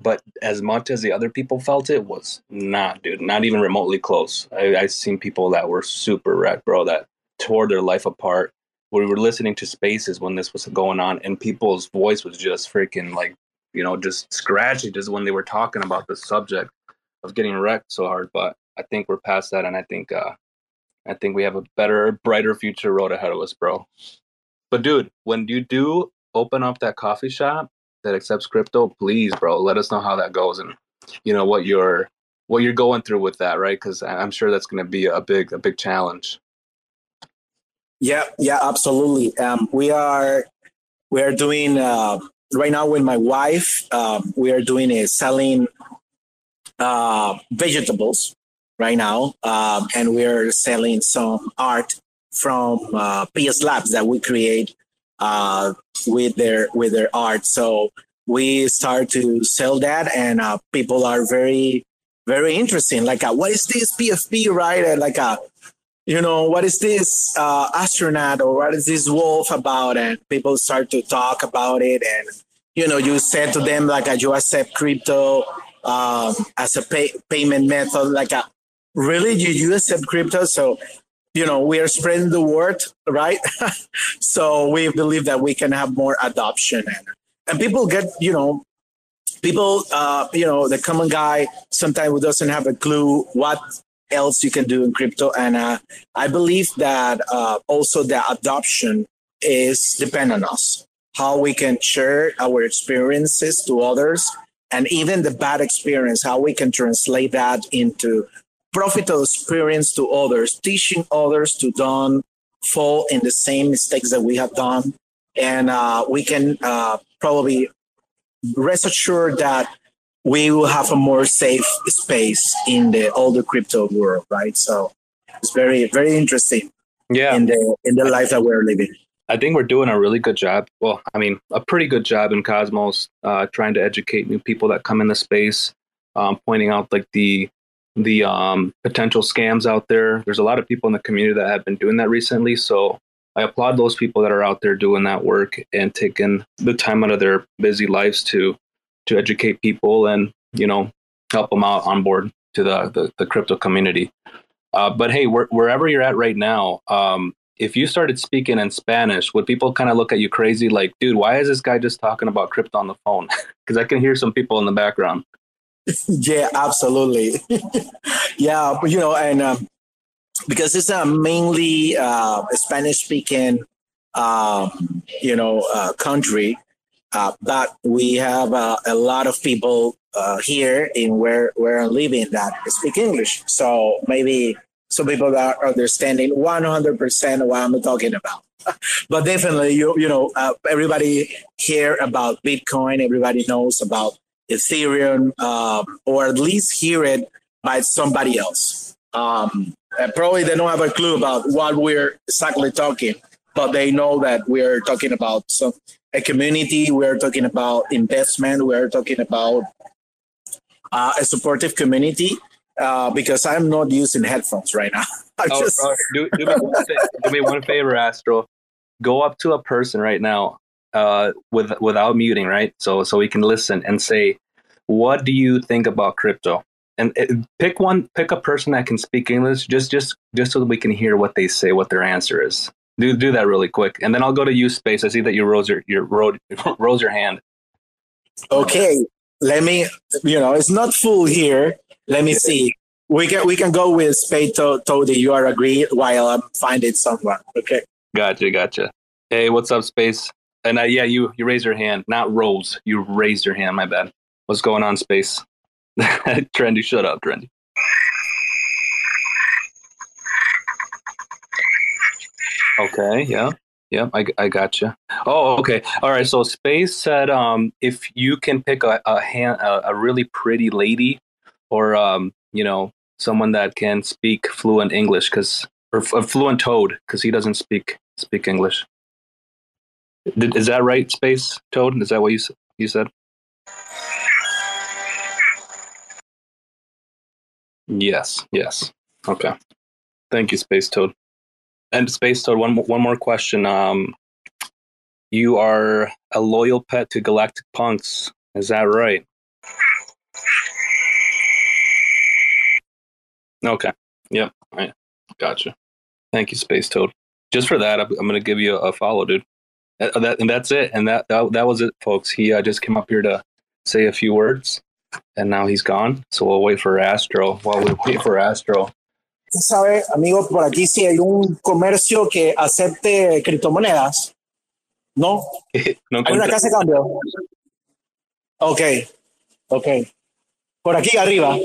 but as much as the other people felt it was not, dude, not even remotely close. I, I seen people that were super wrecked, bro, that tore their life apart. We were listening to spaces when this was going on, and people's voice was just freaking like, you know, just scratchy just when they were talking about the subject of getting wrecked so hard. But I think we're past that, and I think uh, I think we have a better, brighter future road ahead of us, bro. But dude, when you do open up that coffee shop that accepts crypto, please, bro, let us know how that goes and you know what you're what you're going through with that, right? Because I'm sure that's going to be a big a big challenge. Yeah, yeah, absolutely. Um, we are we are doing uh, right now with my wife. Um, we are doing a selling uh, vegetables right now, um, and we're selling some art from uh, PS Labs that we create uh, with their with their art. So we start to sell that, and uh, people are very very interesting. Like, uh, what is this PFP, right? And like, uh, you know, what is this uh, astronaut or what is this wolf about? And people start to talk about it, and you know, you said to them like, you accept crypto um, as a pay- payment method. Like, uh, really, you, you accept crypto? So you know we are spreading the word right? So we believe that we can have more adoption. And, and people get you know people uh, you know the common guy sometimes who doesn't have a clue what else you can do in crypto. And uh, i believe that uh, also the adoption is depend on us how we can share our experiences to others and even the bad experience how we can translate that into profitable experience to others, teaching others to don't fall in the same mistakes that we have done. And uh, we can uh, probably rest assured that we will have a more safe space in the older crypto world, right? So it's very, very interesting. Yeah. In the in the life that we're living. I think we're doing a really good job. Well, I mean, a pretty good job in Cosmos, uh, trying to educate new people that come in the space, um, pointing out like the the um, potential scams out there. There's a lot of people in the community that have been doing that recently. So I applaud those people that are out there doing that work and taking the time out of their busy lives to to educate people and you know help them out on board to the the, the crypto community. Uh, but hey, where, wherever you're at right now, um, if you started speaking in Spanish, would people kind of look at you crazy, like, dude, why is this guy just talking about crypto on the phone? Because I can hear some people in the background. yeah, absolutely. yeah, you know, and um, because it's a mainly uh, Spanish speaking, um, you know, uh, country, uh, but we have uh, a lot of people uh, here in where where I'm living that speak English. So maybe some people are understanding 100% what I'm talking about. but definitely, you you know, uh, everybody hear about Bitcoin. Everybody knows about Ethereum, um, or at least hear it by somebody else. Um, probably they don't have a clue about what we're exactly talking, but they know that we're talking about some a community. We're talking about investment. We're talking about uh, a supportive community. Uh, because I'm not using headphones right now. I oh, just do, do, me one, do me one favor, Astro. Go up to a person right now uh, with without muting, right? So so we can listen and say, what do you think about crypto? And it, pick one, pick a person that can speak English, just just just so that we can hear what they say, what their answer is. Do do that really quick, and then I'll go to you, space. I see that you rose your your rose, rose your hand. Okay, let me. You know, it's not full here. Let me see. We can we can go with Spade to- Toady. You are agreed while I'm finding someone. Okay. Gotcha, gotcha. Hey, what's up, space? And uh, yeah, you you raise your hand, not Rose. You raised your hand. My bad. What's going on, space? trendy, shut up, trendy. Okay, yeah, yeah, I, I got you. Oh, okay. All right. So Space said, um, if you can pick a a, hand, a, a really pretty lady, or um, you know, someone that can speak fluent English, because or a fluent Toad, because he doesn't speak speak English. Is that right, Space Toad? Is that what you you said? Yes. Yes. Okay. Thank you, Space Toad. And Space Toad, one one more question. Um, you are a loyal pet to Galactic Punks. Is that right? Okay. Yep. I gotcha. Thank you, Space Toad. Just for that, I'm, I'm going to give you a follow, dude. That, that- and that's it. And that, that that was it, folks. He uh, just came up here to say a few words, and now he's gone. So we'll wait for Astro. While we wait for Astro, ¿Sabe, amigo, por aquí si hay un comercio que acepte criptomonedas? No, no hay una casa de cambio. Ok, ok. Por aquí arriba.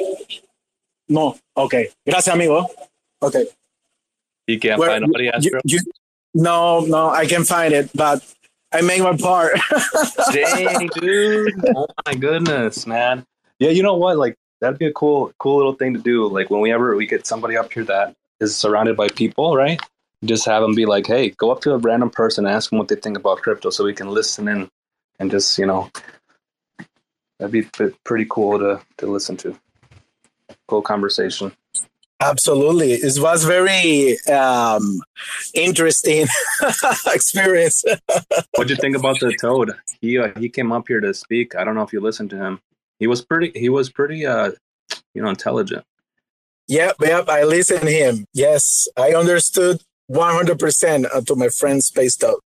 No, ok. Gracias, amigo. Ok. you can't Where- find nobody, you- you- no, no, I can find it, but I make my part. Dang, dude. Oh my goodness, man. Yeah, you know what? Like that'd be a cool, cool little thing to do. Like whenever we get somebody up here that is surrounded by people, right? Just have them be like, "Hey, go up to a random person, ask them what they think about crypto, so we can listen in and just, you know, that'd be pretty cool to to listen to. Cool conversation. Absolutely. It was very um, interesting experience. What'd you think about the toad? He uh, he came up here to speak. I don't know if you listened to him. He was pretty. He was pretty. Uh, you know, intelligent. Yep, yep. I listened to him. Yes, I understood 100% to my friend Spaced Out.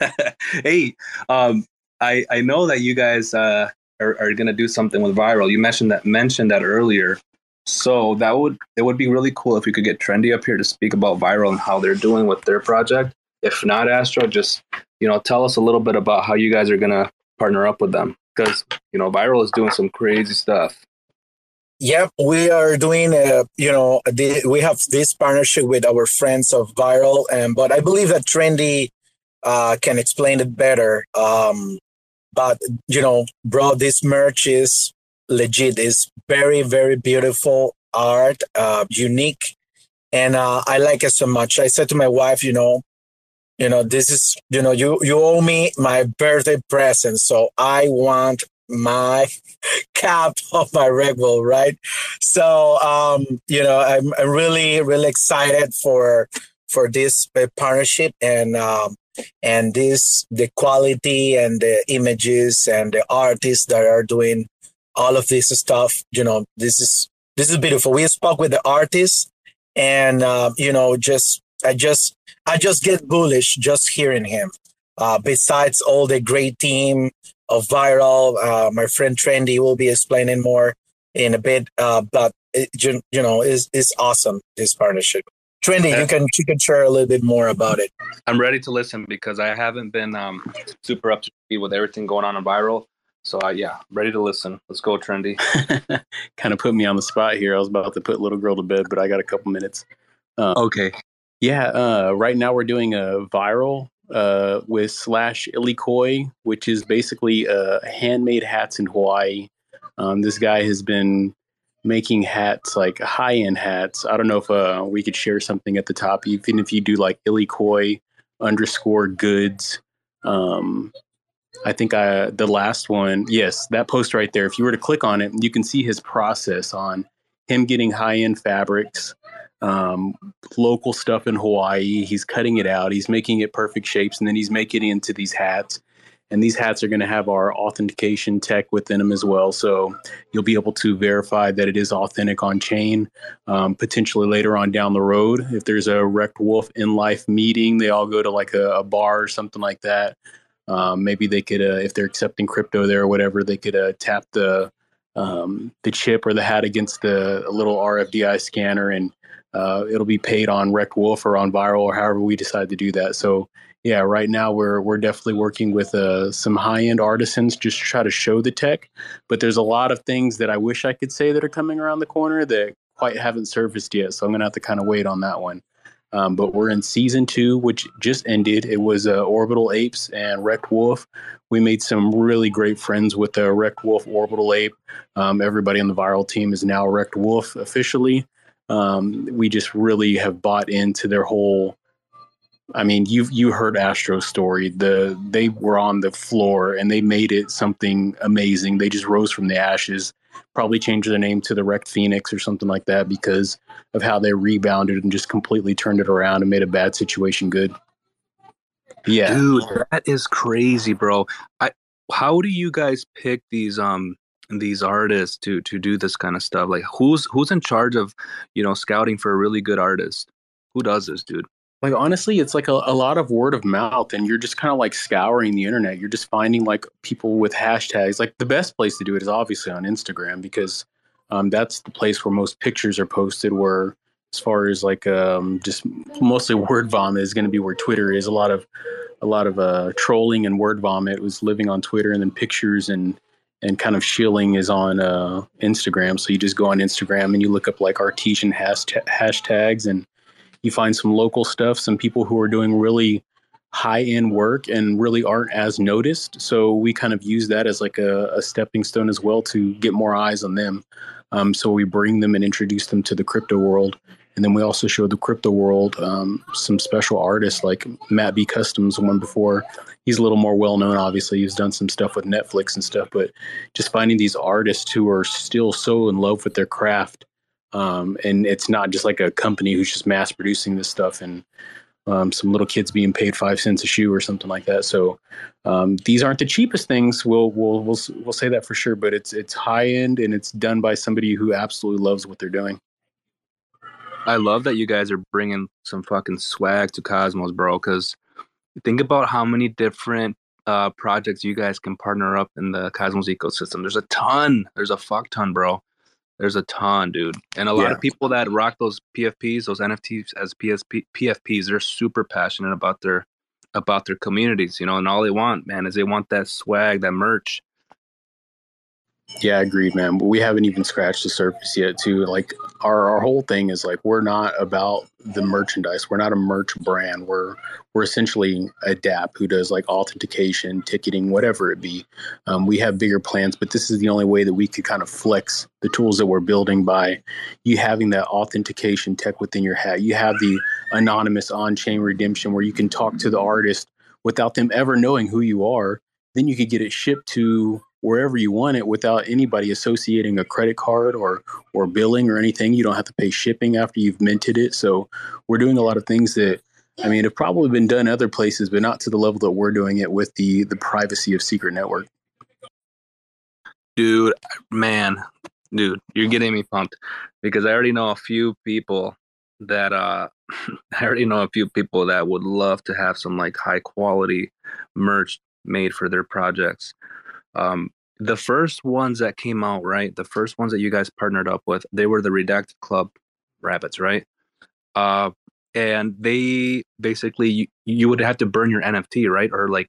hey, um, I I know that you guys uh, are are gonna do something with viral. You mentioned that mentioned that earlier. So that would it would be really cool if we could get Trendy up here to speak about viral and how they're doing with their project. If not, Astro, just you know, tell us a little bit about how you guys are gonna partner up with them because you know, viral is doing some crazy stuff. Yep, we are doing, uh, you know, the, we have this partnership with our friends of Viral, and but I believe that Trendy uh, can explain it better. Um, but you know, bro, this merch is legit. It's very, very beautiful art, uh, unique, and uh, I like it so much. I said to my wife, you know, you know, this is, you know, you you owe me my birthday present, so I want my cap of my Wrecked Wolf, right? So, um, you know, I'm, I'm really, really excited for for this uh, partnership and um, and this the quality and the images and the artists that are doing all of this stuff. You know, this is this is beautiful. We spoke with the artists, and uh, you know, just I just I just get bullish just hearing him. Uh, besides all the great team of viral. Uh, my friend Trendy will be explaining more in a bit, uh, but it, you, you know, is is awesome this partnership. Trendy, you can you can share a little bit more about it. I'm ready to listen because I haven't been um, super up to speed with everything going on in viral. So uh, yeah, ready to listen. Let's go, Trendy. kind of put me on the spot here. I was about to put little girl to bed, but I got a couple minutes. Um, Okay. Yeah, uh, right now we're doing a viral uh, with slash Ilikoi, which is basically uh, handmade hats in Hawaii. Um, this guy has been making hats, like high end hats. I don't know if uh, we could share something at the top, even if you do like Ilikoi underscore goods. Um, I think I the last one, yes, that post right there. If you were to click on it, you can see his process on him getting high end fabrics, um, local stuff in Hawaii. He's cutting it out. He's making it perfect shapes, and then he's making it into these hats. And these hats are going to have our authentication tech within them as well. So you'll be able to verify that it is authentic on chain. Um, potentially later on down the road, if there's a Wrecked Wolf in life meeting, they all go to like a, a bar or something like that. Um, maybe they could, uh, if they're accepting crypto there or whatever, they could uh, tap the um, the chip or the hat against the little RFDI scanner, and uh, it'll be paid on Wrecked Wolf or on Viral or however we decide to do that. So yeah, right now we're we're definitely working with uh, some high end artisans just to try to show the tech. But there's a lot of things that I wish I could say that are coming around the corner that quite haven't surfaced yet. So I'm gonna have to kind of wait on that one. Um, but we're in season two, which just ended. It was uh, Orbital Apes and Wrecked Wolf. We made some really great friends with the Wrecked Wolf Orbital Ape. Um, everybody on the viral team is now Wrecked Wolf officially. Um, we just really have bought into their whole I mean, you you heard Astro's story. The they were on the floor and they made it something amazing. They just rose from the ashes. Probably change their name to the Wrecked Phoenix or something like that because of how they rebounded and just completely turned it around and made a bad situation good. Yeah, dude, that is crazy, bro. I how do you guys pick these um these artists to to do this kind of stuff? Like who's who's in charge of you know scouting for a really good artist? Who does this, dude? Like honestly it's like a, a lot of word of mouth and you're just kind of like scouring the internet. You're just finding like people with hashtags. Like the best place to do it is obviously on instagram because um, that's the place where most pictures are posted where as far as like um, just mostly word vomit is going to be where twitter is. A lot of a lot of uh, trolling and word vomit was living on twitter and then pictures and and kind of shilling is on uh, instagram. So you just go on instagram and you look up like artesian hashtags and you find some local stuff, some people who are doing really high end work and really aren't as noticed. So we kind of use that as like a, a stepping stone as well to get more eyes on them. Um, so we bring them and introduce them to the crypto world. And then we also show the crypto world um, some special artists like Matt B Customs, one before. He's a little more well known, obviously. He's done some stuff with Netflix and stuff, but just finding these artists who are still so in love with their craft um, and it's not just like a company who's just mass producing this stuff and um, some little kids being paid five cents a shoe or something like that. So um, these aren't the cheapest things. We'll we'll we'll we'll say that for sure. But it's it's high end and it's done by somebody who absolutely loves what they're doing. I love that you guys are bringing some fucking swag to Cosmos, bro. Because think about how many different uh, projects you guys can partner up in the Cosmos ecosystem. There's a ton. There's a fuck ton, bro. There's a ton, dude. And a lot yeah. of people that rock those PFPs, those NFTs as PSP, PFPs, they're super passionate about their about their communities, you know, and all they want, man, is they want that swag, that merch. Yeah, I agreed, man. But we haven't even scratched the surface yet, too. Like our our whole thing is like we're not about the merchandise. We're not a merch brand. We're we're essentially a DApp who does like authentication, ticketing, whatever it be. Um, we have bigger plans, but this is the only way that we could kind of flex the tools that we're building by you having that authentication tech within your hat. You have the anonymous on-chain redemption where you can talk to the artist without them ever knowing who you are. Then you could get it shipped to wherever you want it without anybody associating a credit card or or billing or anything. You don't have to pay shipping after you've minted it. So we're doing a lot of things that I mean have probably been done other places, but not to the level that we're doing it with the the privacy of Secret Network. Dude, man, dude, you're getting me pumped because I already know a few people that uh I already know a few people that would love to have some like high quality merch made for their projects. Um, the first ones that came out, right? The first ones that you guys partnered up with, they were the Redacted Club rabbits, right? Uh, and they basically you, you would have to burn your NFT, right, or like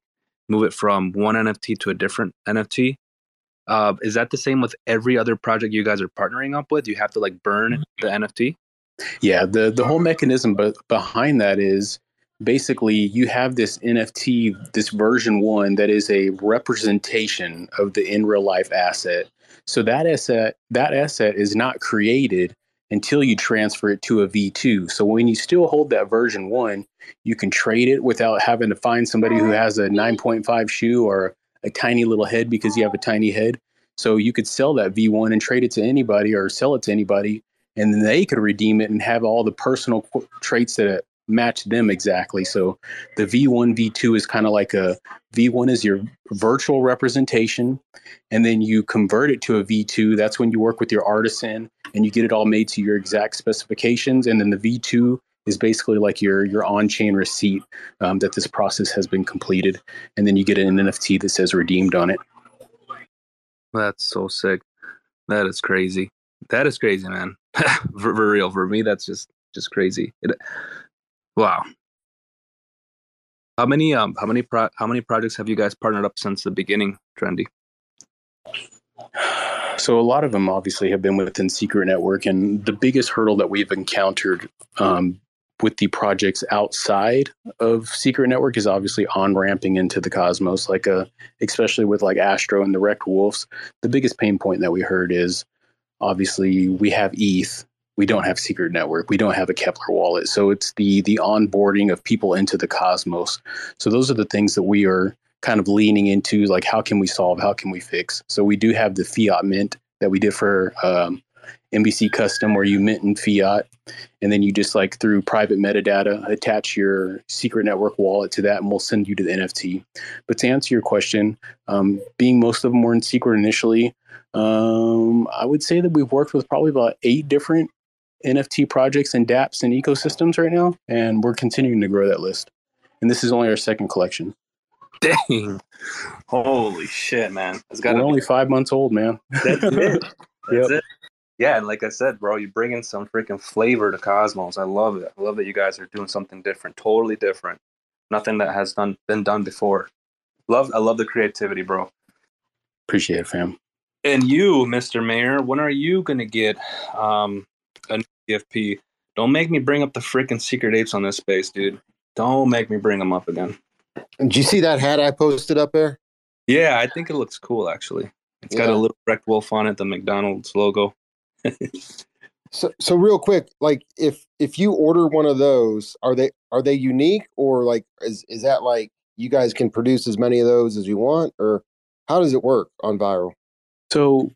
move it from one NFT to a different NFT. Uh, is that the same with every other project you guys are partnering up with? You have to like burn mm-hmm. the NFT. Yeah, the the whole mechanism but behind that is basically you have this NFT, this version one that is a representation of the in real life asset. So that asset, that asset is not created until you transfer it to a V2. So when you still hold that version one, you can trade it without having to find somebody who has a 9.5 shoe or a tiny little head because you have a tiny head. So you could sell that V1 and trade it to anybody or sell it to anybody, and then they could redeem it and have all the personal traits that match them exactly. So the V1, V2 is kind of like a V1 is your virtual representation, and then you convert it to a V2. That's when you work with your artisan and you get it all made to your exact specifications. And then the V2 is basically like your your on-chain receipt um, that this process has been completed, and then you get an NFT that says redeemed on it. That's so sick. That is crazy. That is crazy, man. for, for real, for me, that's just just crazy. It, Wow. How many um how many pro- how many projects have you guys partnered up since the beginning, Trendy? So a lot of them obviously have been within Secret Network, and the biggest hurdle that we've encountered um, with the projects outside of Secret Network is obviously on ramping into the Cosmos, like a uh, especially with like Astro and the Wrecked Wolves. The biggest pain point that we heard is obviously we have ETH, we don't have Secret Network, we don't have a Keplr wallet, so it's the the onboarding of people into the Cosmos. So those are the things that we are kind of leaning into, like how can we solve, how can we fix. So we do have the fiat mint that we did for um, MBC Custom where you mint in fiat, and then you just like through private metadata attach your secret network wallet to that, and we'll send you to the NFT. But to answer your question, um, being most of them were in secret initially, um, I would say that we've worked with probably about eight different NFT projects and DApps and ecosystems right now, and we're continuing to grow that list. And this is only our second collection. Dang! Holy shit, man! It's got. We're only five months old, man. That's it. That's yep. it yeah, and like I said, bro, you bring in some freaking flavor to Cosmos. I love it. I love that you guys are doing something different, totally different. Nothing that has done been done before. Love, I love the creativity, bro. Appreciate it, fam. And you, Mr. Mayor, when are you gonna get um, a CFP? Don't make me bring up the freaking secret apes on this space, dude. Don't make me bring them up again. Did you see that hat I posted up there? Yeah, I think it looks cool actually. It's yeah. got a little wrecked wolf on it, the McDonald's logo so so real quick, like if if you order one of those, are they are they unique or like is is that like you guys can produce as many of those as you want or how does it work on viral? So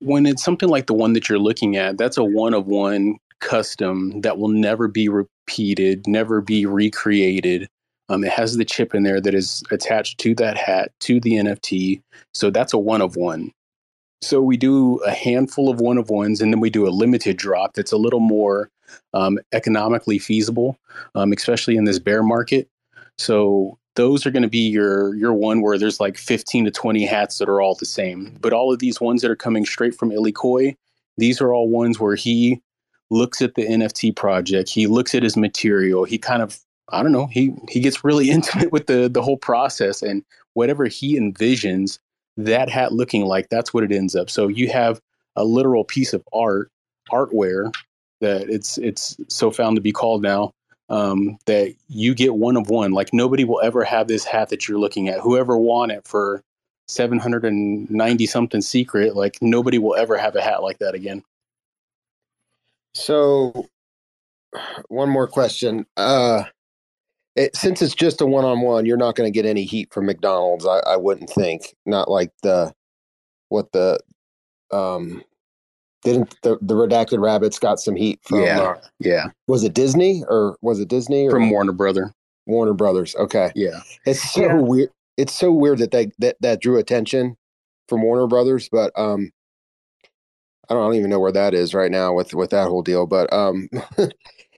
when it's something like the one that you're looking at, that's a one of one custom that will never be repeated, never be recreated. Um, it has the chip in there that is attached to that hat to the NFT. So that's a one of one. So we do a handful of one of ones, and then we do a limited drop that's a little more um, economically feasible, um, especially in this bear market. So those are going to be your your one where there's like 15 to 20 hats that are all the same. But all of these ones that are coming straight from Illy Khoi, these are all ones where he looks at the NFT project, he looks at his material, he kind of I don't know, he he gets really intimate with the the whole process and whatever he envisions that hat looking like, that's what it ends up. So you have a literal piece of art, artware that it's it's so found to be called now. Um, that you get one of one. Like nobody will ever have this hat that you're looking at. Whoever won it for 790 something secret, like nobody will ever have a hat like that again. So, one more question. Uh, it, since it's just a one-on-one, you're not going to get any heat from McDonald's. I, I wouldn't think. Not like the what the um didn't the, the redacted rabbits got some heat from yeah uh, yeah was it disney or was it disney or from warner brother warner brothers okay yeah it's so yeah. weird it's so weird that they that, that drew attention from warner brothers but um i don't, I don't even know where that is right now with with that whole deal but um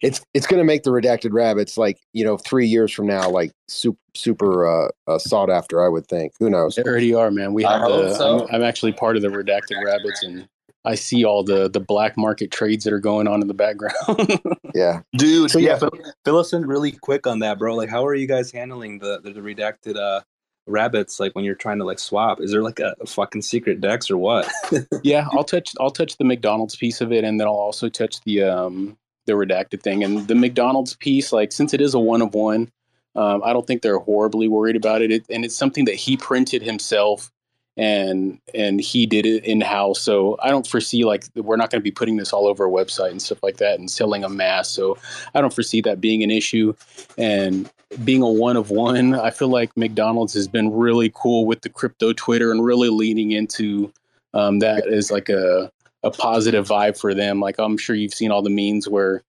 it's it's going to make the redacted rabbits like you know three years from now like super super uh, uh, sought after. I would think. Who knows? They already are, man. We have the. So. I'm, I'm, actually part of the redacted rabbits, and I see all the the black market trades that are going on in the background. yeah, dude. So, yeah, yeah. fill us in really quick on that, bro. Like, how are you guys handling the the, the redacted uh rabbits like when you're trying to like swap is there like a, a fucking secret dex or what yeah i'll touch i'll touch the mcdonald's piece of it and then i'll also touch the um the redacted thing. And the McDonald's piece, like since it is a one of one, um, I don't think they're horribly worried about it. it. And it's something that he printed himself and and he did it in house. So I don't foresee like we're not going to be putting this all over a website and stuff like that and selling a mass. So I don't foresee that being an issue. And being a one of one, I feel like McDonald's has been really cool with the crypto Twitter and really leaning into um, that as like a a positive vibe for them. Like I'm sure you've seen all the memes where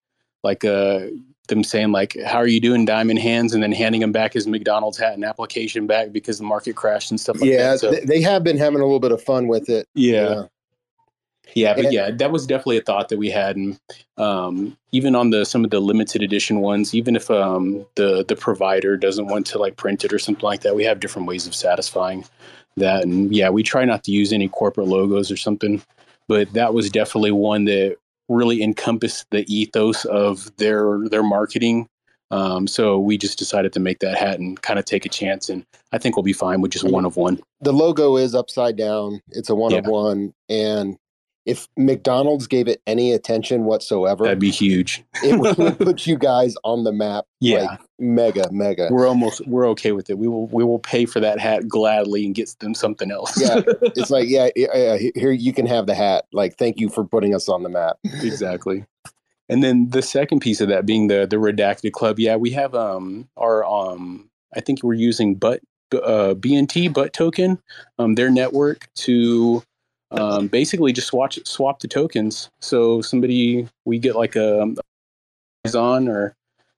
like uh them saying like how are you doing diamond hands? And then handing him back his mcdonald's hat and application back because the market crashed and stuff like yeah, that so, they have been having a little bit of fun with it. Yeah. Yeah but and, yeah that was definitely a thought that we had and um, even on the some of the limited edition ones even if um, the the provider doesn't want to like print it or something like that we have different ways of satisfying that and yeah we try not to use any corporate logos or something but that was definitely one that really encompass the ethos of their their marketing. Um, so we just decided to make that hat and kind of take a chance, and I think we'll be fine with just one of one. The logo is upside down; it's a one yeah. of one, and if McDonald's gave it any attention whatsoever, That'd be huge. it would, put you guys on the map. Yeah. like, mega, mega. We're almost we're okay with it. We will we will pay for that hat gladly and get them something else. Yeah, it's like yeah, yeah, yeah, here you can have the hat. Like, thank you for putting us on the map. exactly. And then the second piece of that being the the redacted club. Yeah, we have um our um I think we're using but uh BNT butt token um their network to um basically just swatch swap the tokens. So somebody we get like a on or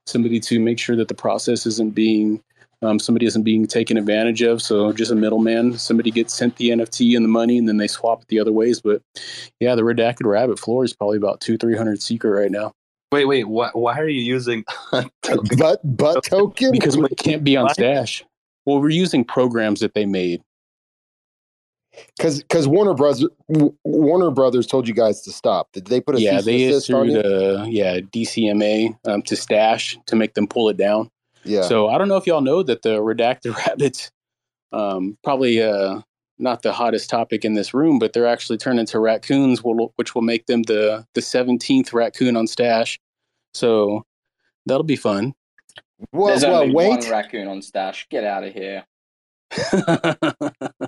somebody to make sure that the process isn't being um, somebody isn't being taken advantage of. So just a middleman. Somebody gets sent the NFT and the money, and then they swap it the other ways. But yeah, the redacted rabbit floor is probably about two three hundred secret right now Wait, wait. Why, why are you using? But but token because we can't be on Stashh. Well, we're using programs that they made. Because because Warner Brothers Warner Brothers told you guys to stop. Did they put a yeah, they desist issued a yeah DCMA um, to Stashh to make them pull it down. Yeah, So I don't know if y'all know that the redacted rabbits, um, probably uh, not the hottest topic in this room, but they're actually turned into raccoons, which will make them the the seventeenth raccoon on Stashh. So that'll be fun. well, There's well only wait. one raccoon on Stashh. Get out of here.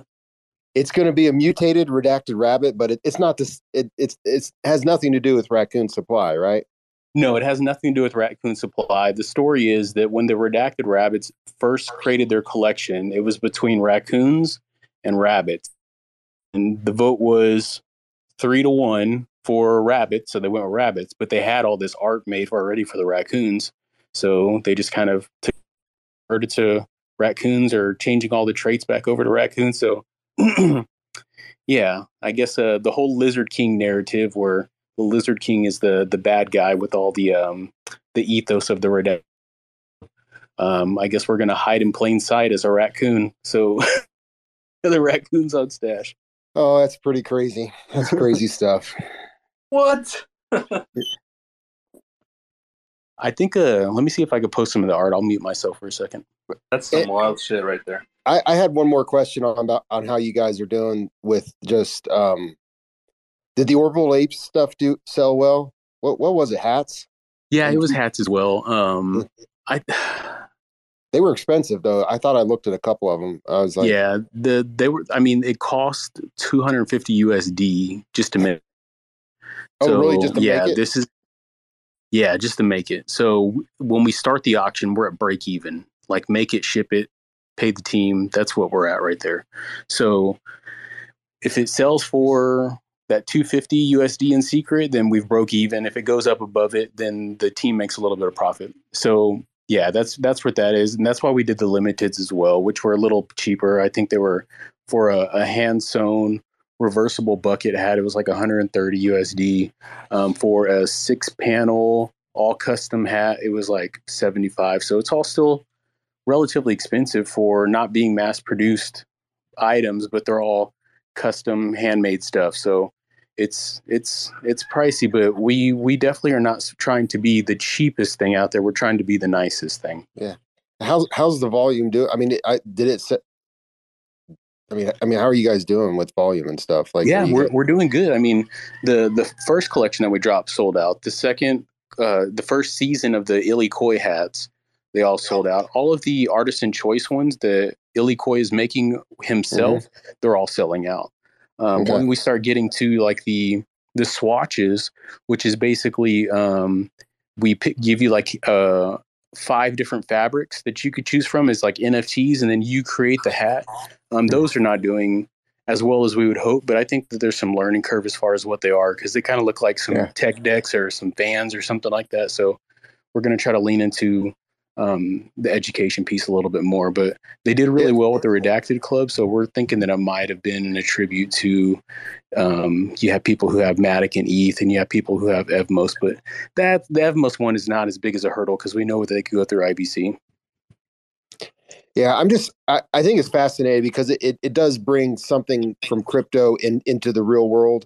It's going to be a mutated redacted rabbit, but it, it's not this. It it's it's has nothing to do with raccoon supply, right? No, it has nothing to do with Raccoon Supply. The story is that when the redacted rabbits first created their collection, it was between raccoons and rabbits. And the vote was three to one for rabbits, so they went with rabbits, but they had all this art made already for the raccoons. So they just kind of took it to raccoons or changing all the traits back over to raccoons. So yeah, I guess uh, the whole Lizard King narrative where the Lizard King is the the bad guy with all the um the ethos of the Red. Um, I guess we're gonna hide in plain sight as a raccoon. So the raccoons on Stashh. Oh, that's pretty crazy. That's crazy stuff. what? I think. Uh, let me see if I could post some of the art. I'll mute myself for a second. That's some It- wild shit right there. I, I had one more question on about on how you guys are doing with just um did the orbital apes stuff do sell well? What what was it? Hats? Yeah, it was hats as well. Um, I. They were expensive though. I thought I looked at a couple of them. I was like, yeah, the they were. I mean, it cost two hundred fifty USD just to make. Oh, really? Just to yeah, make it? this is. Yeah, just to make it. So when we start the auction, we're at break even. Like make it, ship it, pay the team. That's what we're at right there. So if it sells for that 250 USD in secret, then we've broke even. If it goes up above it, then the team makes a little bit of profit. So yeah, that's that's what that is, and that's why we did the limiteds as well, which were a little cheaper. I think they were for a, a hand sewn reversible bucket hat. It was like 130 USD um, for a six panel all custom hat. It was like 75. So it's all still relatively expensive for not being mass produced items, but they're all custom handmade stuff. So it's it's it's pricey, but we we definitely are not trying to be the cheapest thing out there. We're trying to be the nicest thing. Yeah. How's how's the volume do? I mean, I did it set. I mean, I mean, how are you guys doing with volume and stuff? Like, yeah, we're guys- we're doing good. I mean, the the first collection that we dropped sold out. The second, uh, the first season of the Illy Koi hats, they all sold out. All of the artisan choice ones that Illy Koi is making himself, they're all selling out. Um, Okay. When we start getting to like the the swatches, which is basically um, we pick, give you like uh, five different fabrics that you could choose from as like NFTs, and then you create the hat. Um, those are not doing as well as we would hope, but I think that there's some learning curve as far as what they are because they kind of look like some Yeah. tech decks or some fans or something like that. So we're going to try to lean into um, the education piece a little bit more. But they did really well with the Redacted Club, so we're thinking that it might have been a tribute to. Um, you have people who have Matic and ETH, and you have people who have Evmos, but that the Evmos one is not as big as a hurdle because we know that they could go through IBC. Yeah, I'm just I, I think it's fascinating because it, it, it does bring something from crypto in into the real world.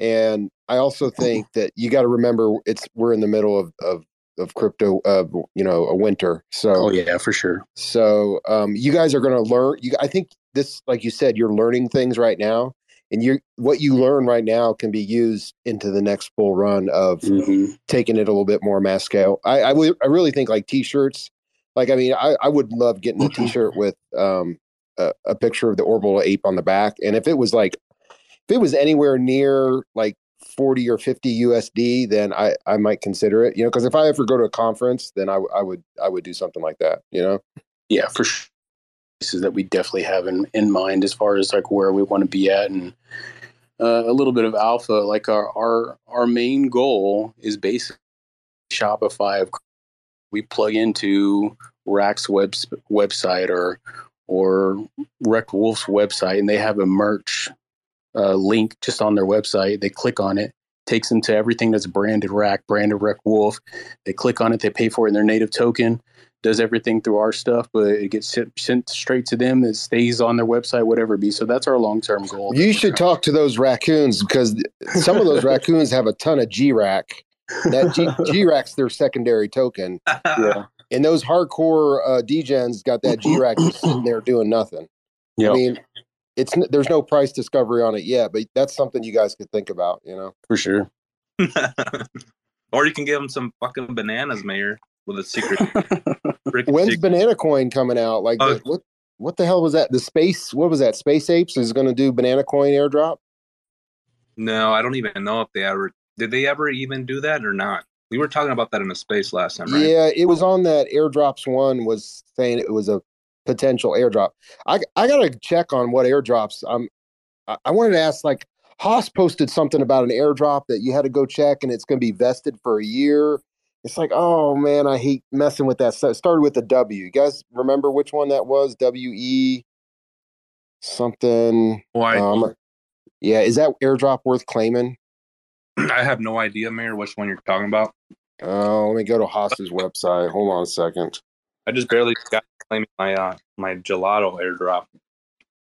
And I also think that you got to remember it's we're in the middle of of, of crypto of you know a winter. So Oh yeah, for sure. so um you guys are going to learn you I think this like you said you're learning things right now and you what you learn right now can be used into the next full run of Mm-hmm. taking it a little bit more mass scale. I I, I really think like t-shirts. Like I mean, I, I would love getting a t-shirt with um a, a picture of the orbital ape on the back, and if it was like if it was anywhere near like 40 or 50 USD, then I I might consider it. You know, because if I ever go to a conference, then I, I would I would do something like that. You know. yeah, for sure. Places that we definitely have in, in mind as far as like where we want to be at and uh, a little bit of alpha. Like our, our our main goal is basically Shopify. We plug into Rack's web, website or or Wrecked Wolf's website, and they have a merch uh, link just on their website. They click on it, takes them to everything that's branded Rack, branded Wreck Wolf. They click on it, they pay for it in their native token does everything through our stuff, but it gets sent, sent straight to them. It stays on their website, whatever it be. So that's our long term goal. You should talk to those raccoons because some of those raccoons have a ton of G rack. That G, G rack's their secondary token, Yeah. and those hardcore uh, degens got that G rack just sitting there doing nothing. Yeah. I mean, it's there's no price discovery on it yet, but that's something you guys could think about. You know, for sure. or you can give them some fucking bananas, Mayor, with a secret. when's secret- Banana Coin coming out? Like, Uh, the- what what the hell was that? The space? What was that? Space Apes is going to do Banana Coin airdrop. No, I don't even know if they ever did. They ever even do that or not? We were talking about that in a space last time, right? Yeah, it was on that airdrops one was saying it was a potential airdrop. I I gotta check on what airdrops. Um, I, I wanted to ask like Haas posted something about an airdrop that you had to go check and it's going to be vested for a year. It's like, oh man, I hate messing with that. So it started with a W. You guys remember which one that was? W E something. Why? Um, yeah, is that airdrop worth claiming? I have no idea, Mayor, which one you're talking about. Oh, let me go to Haas's website. Hold on a second. I just barely got claiming my uh my gelato airdrop.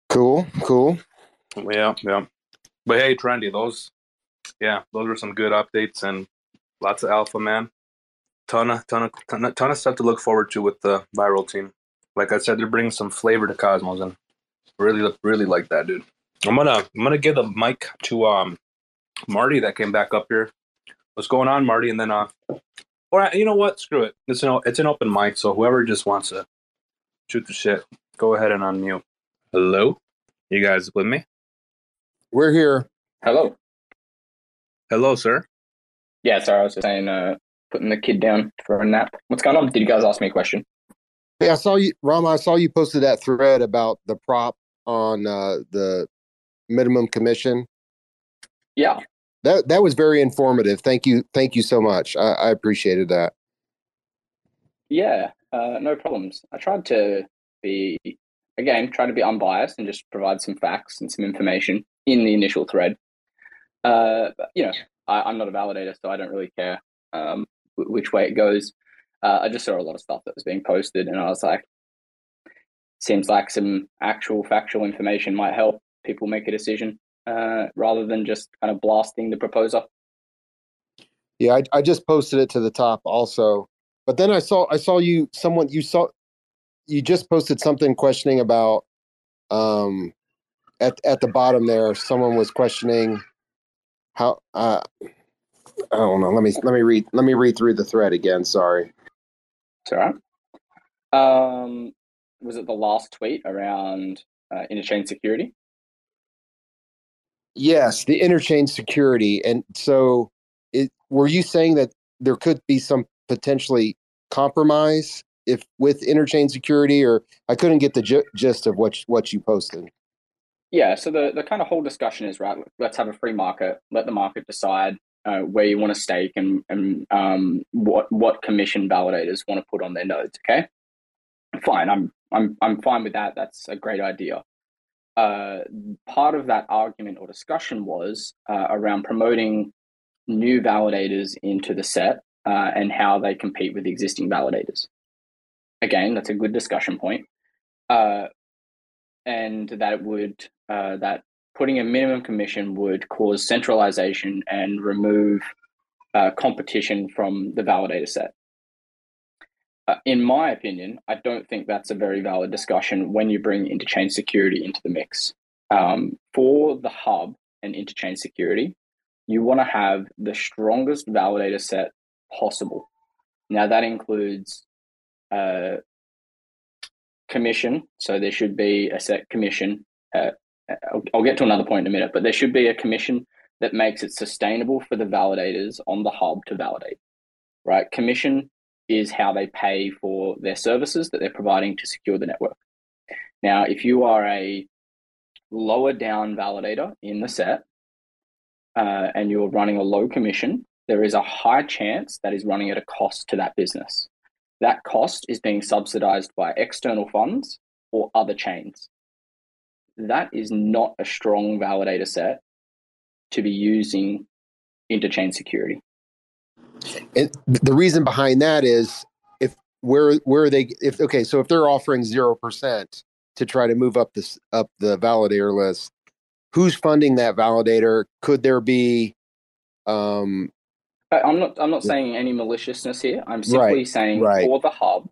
Cool, cool. Yeah, yeah. But hey, trendy, those yeah, those were some good updates and lots of alpha man. Ton of ton of ton of, ton of stuff to look forward to with the viral team. Like I said, they're bringing some flavor to Cosmos and really really like that, dude. I'm gonna I'm gonna give the mic to um Marty that came back up here. What's going on, Marty? And then uh or you know what? Screw it. It's an it's an open mic, so whoever just wants to shoot the shit, go ahead and unmute. Hello? You guys with me? We're here. Hello. Hello, sir. Yeah, sorry, I was just saying, uh, putting the kid down for a nap. What's going on? Did you guys ask me a question? Hey, I saw you, Rarma. I saw you posted that thread about the prop on uh, the minimum commission. Yeah. That that was very informative. Thank you, thank you so much. I, I appreciated that. Yeah, uh, no problems. I tried to be, again, try to be unbiased and just provide some facts and some information in the initial thread. Uh, you know, I, I'm not a validator, so I don't really care um, which way it goes. Uh, I just saw a lot of stuff that was being posted, and I was like, seems like some actual factual information might help people make a decision uh, rather than just kind of blasting the proposer. Yeah, I, I just posted it to the top also. But then I saw I saw you someone you saw you just posted something questioning about um at at the bottom there someone was questioning how uh I don't know. Let me let me read let me read through the thread again. Sorry. It's all right. Um, was it the last tweet around uh, interchain security? Yes, the interchain security. And so, it, were you saying that there could be some potentially compromise if with interchain security, or I couldn't get the gi- gist of what what you posted? Yeah. So the the kind of whole discussion is right. Let's have a free market. Let the market decide uh, where you want to stake and and um, what what commission validators want to put on their nodes. Okay. Fine. I'm I'm I'm fine with that. That's a great idea. Uh, part of that argument or discussion was uh, around promoting new validators into the set uh, and how they compete with existing validators. Again, that's a good discussion point. Uh, and that would uh, that putting a minimum commission would cause centralization and remove uh, competition from the validator set. Uh, in my opinion, I don't think that's a very valid discussion when you bring interchain security into the mix. um, for the hub and interchain security, you want to have the strongest validator set possible. Now that includes uh, commission. So there should be a set commission. Uh, I'll, I'll get to another point in a minute, but there should be a commission that makes it sustainable for the validators on the hub to validate. Right? Commission is how they pay for their services that they're providing to secure the network. Now, if you are a lower down validator in the set uh, and you're running a low commission, there is a high chance that is running at a cost to that business. That cost is being subsidized by external funds or other chains. That is not a strong validator set to be using interchain security. And the reason behind that is if where where are they if okay so if they're offering zero percent to try to move up this up the validator list, who's funding that validator? Could there be um I'm not I'm not saying any maliciousness here. I'm simply Right, saying right. for the hub,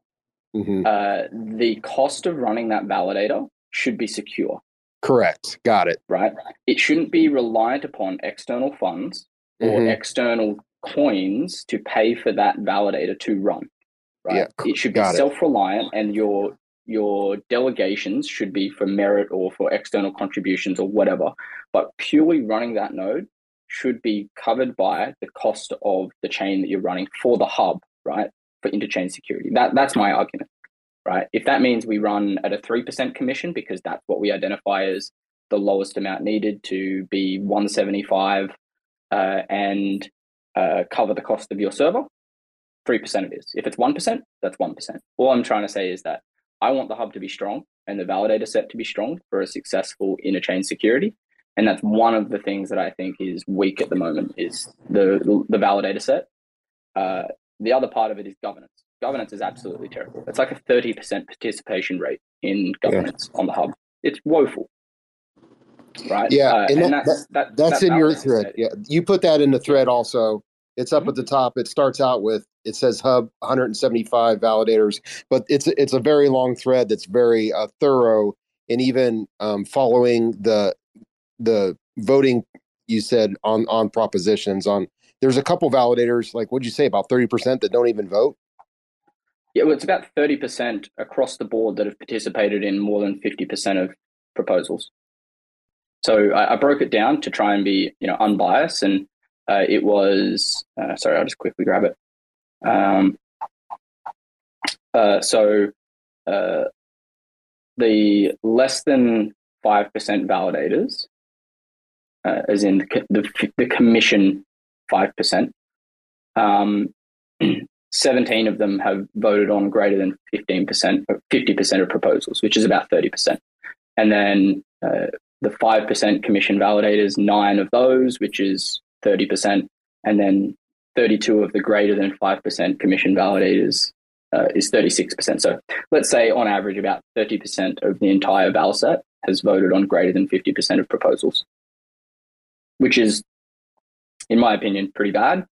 mhm, uh, the cost of running that validator should be secure, correct got it right? It shouldn't be reliant upon external funds or Mhm. external coins to pay for that validator to run. Right? Yeah, c- it should be got self-reliant, and your your delegations should be for merit or for external contributions or whatever. But purely running that node should be covered by the cost of the chain that you're running for the hub, right? For interchain security. That that's my argument, right? If that means we run at a three percent commission because that's what we identify as the lowest amount needed to be 175 uh, and uh, cover the cost of your server, three percent of it is. If it's one percent, that's one percent. All I'm trying to say is that I want the hub to be strong and the validator set to be strong for a successful interchain security. And that's one of the things that I think is weak at the moment is the the validator set. Uh, the other part of it is governance. Governance is absolutely terrible. It's like a thirty percent participation rate in governance on the hub. It's woeful, right? Yeah, Uh, and and, that- that's that, that's that in your thread yeah you put that in the thread also it's up Mhm. at the top it starts out with it says hub 175 validators but it's it's a very long thread that's very uh, thorough and even um, following the the voting you said on on propositions on there's a couple validators like what'd you say about 30% that don't even vote Yeah, well, it's about thirty percent across the board that have participated in more than fifty percent of proposals. So I, I broke it down to try and be, you know, unbiased, and uh, it was. Uh, sorry, I'll just quickly grab it. Um, uh, so uh, the less than five percent validators, uh, as in the, the, the commission five percent. Um, 17 of them have voted on greater than 15%, 50% of proposals, which is about 30%. And then uh, the 5% commission validators, nine of those, which is 30%. And then 32 of the greater than 5% commission validators uh, is 36%. So let's say on average, about 30% of the entire val set has voted on greater than 50% of proposals, which is, in my opinion, pretty bad.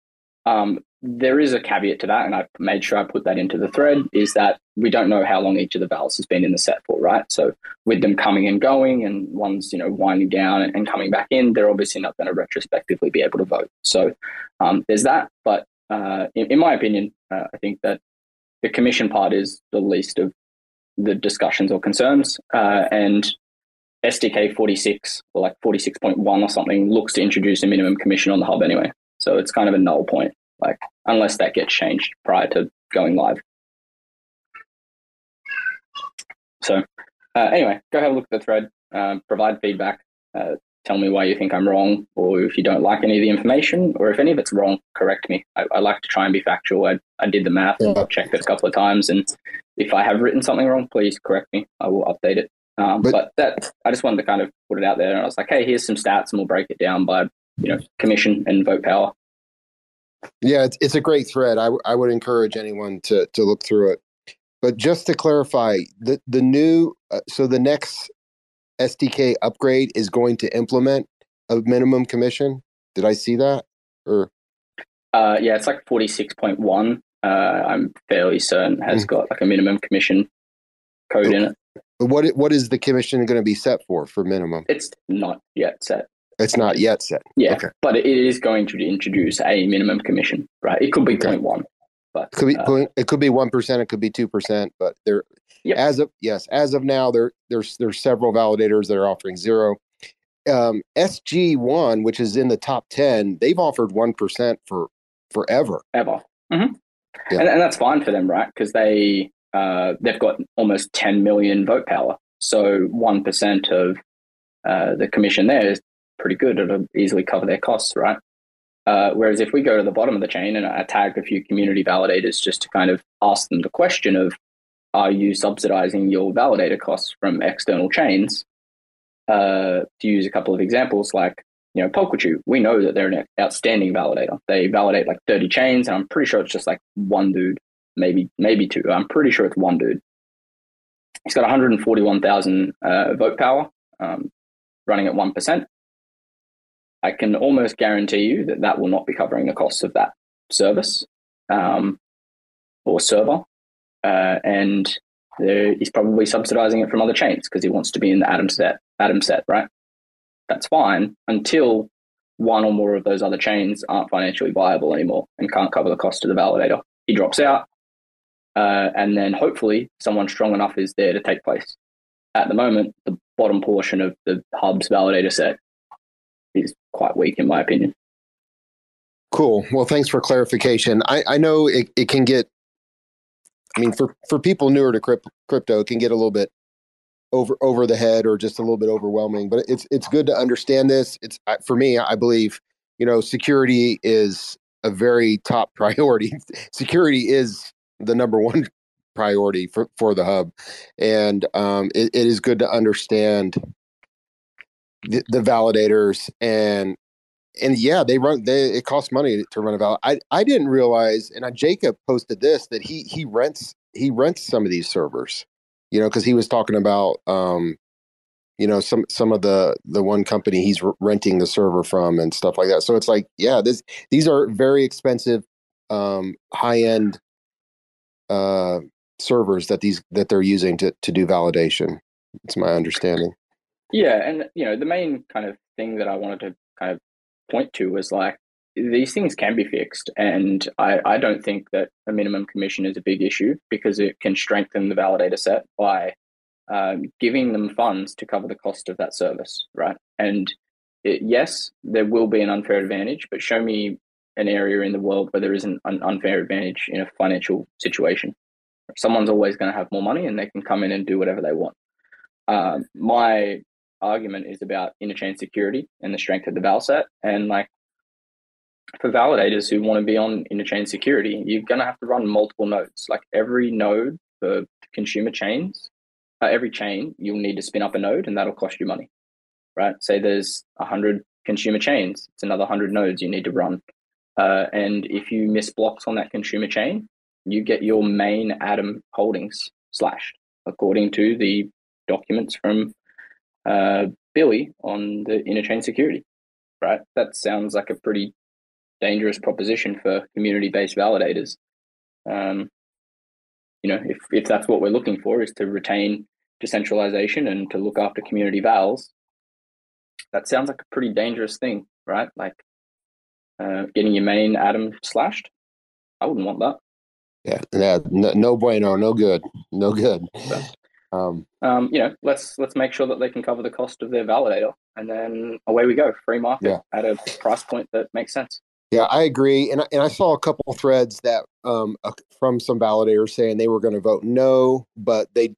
Um, there is a caveat to that, and I made sure I put that into the thread, is that we don't know how long each of the vals has been in the set for, right? So with them coming and going and one's, you know, winding down and, and coming back in, they're obviously not going to retrospectively be able to vote. So um, there's that. But uh, in, in my opinion, uh, I think that the commission part is the least of the discussions or concerns. Uh, and SDK 46 or like 46.1 or something looks to introduce a minimum commission on the hub anyway. So it's kind of a null point, like unless that gets changed prior to going live. So uh, anyway, go have a look at the thread, um, provide feedback, uh, tell me why you think I'm wrong, or if you don't like any of the information, or if any of it's wrong, correct me. I, I like to try and be factual. I, I did the math and Yeah. checked it a couple of times, and if I have written something wrong, please correct me. I will update it. Um, But- but, that I just wanted to kind of put it out there, and I was like, hey, here's some stats, and we'll break it down by you know commission and vote power. Yeah, it's, it's a great thread. I, w- I would encourage anyone to to look through it. But just to clarify, the the new uh, so the next SDK upgrade is going to implement a minimum commission. Did I see that? Or Uh, yeah, it's like forty six point one. Uh, I'm fairly certain has Mm. got like a minimum commission code in it. what what is the commission going to be set for for minimum? It's not yet set. It's not yet set. Yeah, Okay. but it is going to introduce a minimum commission, right? It could be Okay. 0.1, but It could be uh, it could be one percent. It could be two percent. But there, Yep. as of yes, as of now, there there's there's several validators that are offering zero. Um, SG one, which is in the top ten, they've offered one percent for forever. ever. hmm Yeah. And, and that's fine for them, right? Because they uh, they've got almost 10 million vote power. So one percent of uh, the commission there is pretty good. It'll easily cover their costs, right? Uh, whereas if we go to the bottom of the chain and I tagged a few community validators just to kind of ask them the question of, are you subsidizing your validator costs from external chains? Uh, to use a couple of examples, like you know, Polkachu, we know that they're an outstanding validator. They validate like 30 chains, and I'm pretty sure it's just like one dude, maybe maybe two. I'm pretty sure it's one dude. He's got 141,000 uh, vote power, um, running at one percent. I can almost guarantee you that that will not be covering the costs of that service um, or server, uh, and there, he's probably subsidizing it from other chains because he wants to be in the Atom set. Atom set, right? That's fine until one or more of those other chains aren't financially viable anymore and can't cover the cost of the validator. He drops out, uh, and then hopefully someone strong enough is there to take place. At the moment, the bottom portion of the hub's validator set is quite weak, in my opinion. Cool. Well, thanks for clarification. I, I know it, it can get, I mean, for, for people newer to cryp- crypto, it can get a little bit over over the head or just a little bit overwhelming. But it's it's good to understand this. It's for me. I believe you know security is a very top priority. security is the number one priority for for the hub, and um, it, it is good to understand the, the validators and and yeah, they run. They it costs money to run a valid. I I didn't realize, and I, Jacob posted this that he he rents he rents some of these servers, you know, because he was talking about um, you know, some some of the the one company he's renting the server from and stuff like that. So it's like, yeah, this these are very expensive, um, high end uh servers that these that they're using to to do validation. It's my understanding. Yeah, and you know the main kind of thing that I wanted to kind of point to was like these things can be fixed, and I, I don't think that a minimum commission is a big issue because it can strengthen the validator set by um, giving them funds to cover the cost of that service, right? And it, yes, there will be an unfair advantage, but show me an area in the world where there isn't an unfair advantage in a financial situation. Someone's always going to have more money, and they can come in and do whatever they want. Um, my argument is about interchain security and the strength of the val set. And like for validators who want to be on interchain security, you're going to have to run multiple nodes. Like every node for consumer chains, uh, every chain, you'll need to spin up a node and that'll cost you money, right? Say there's 100 consumer chains, it's another 100 nodes you need to run. Uh, and if you miss blocks on that consumer chain, you get your main Atom holdings slashed according to the documents from uh, Billy on the interchain security, right? That sounds like a pretty dangerous proposition for community-based validators. Um, you know, if if that's what we're looking for, is to retain decentralization and to look after community vals, that sounds like a pretty dangerous thing, right? Like uh, getting your main atom slashed. I wouldn't want that. Yeah, yeah, no, no bueno, no good, no good. Um, um, you know, let's let's make sure that they can cover the cost of their validator, and then away we go, free market Yeah. at a price point that makes sense. Yeah, I agree, and I- and I saw a couple threads that um from some validators saying they were going to vote no, but they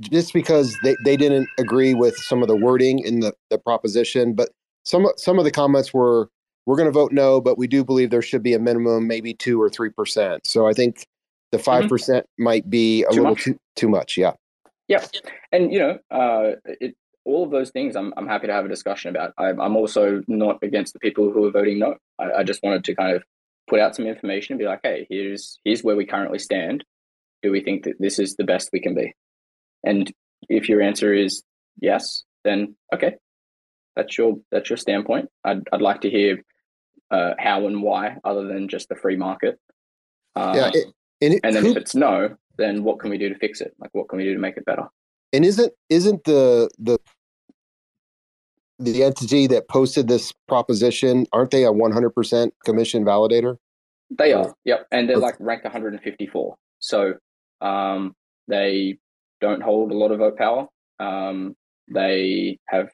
just because they, they didn't agree with some of the wording in the the proposition, but some some of the comments were we're going to vote no, but we do believe there should be a minimum, maybe two or three percent. So I think the 5 percent might be a Too little much? too too much. Yeah, Yeah, and you know, uh, it, all of those things, I'm I'm happy to have a discussion about. I'm I'm also not against the people who are voting no. I, I just wanted to kind of put out some information and be like, hey, here's here's where we currently stand. Do we think that this is the best we can be? And if your answer is yes, then okay, that's your that's your standpoint. I'd I'd like to hear uh, how and why, other than just the free market. Uh, yeah, it, and, it, and then who- if it's no, then what can we do to fix it? Like, what can we do to make it better? And isn't isn't the the the entity that posted this proposition aren't they a 100% commission validator? They are, yep, and they're like ranked 154. So um, they don't hold a lot of vote power. Um, they have,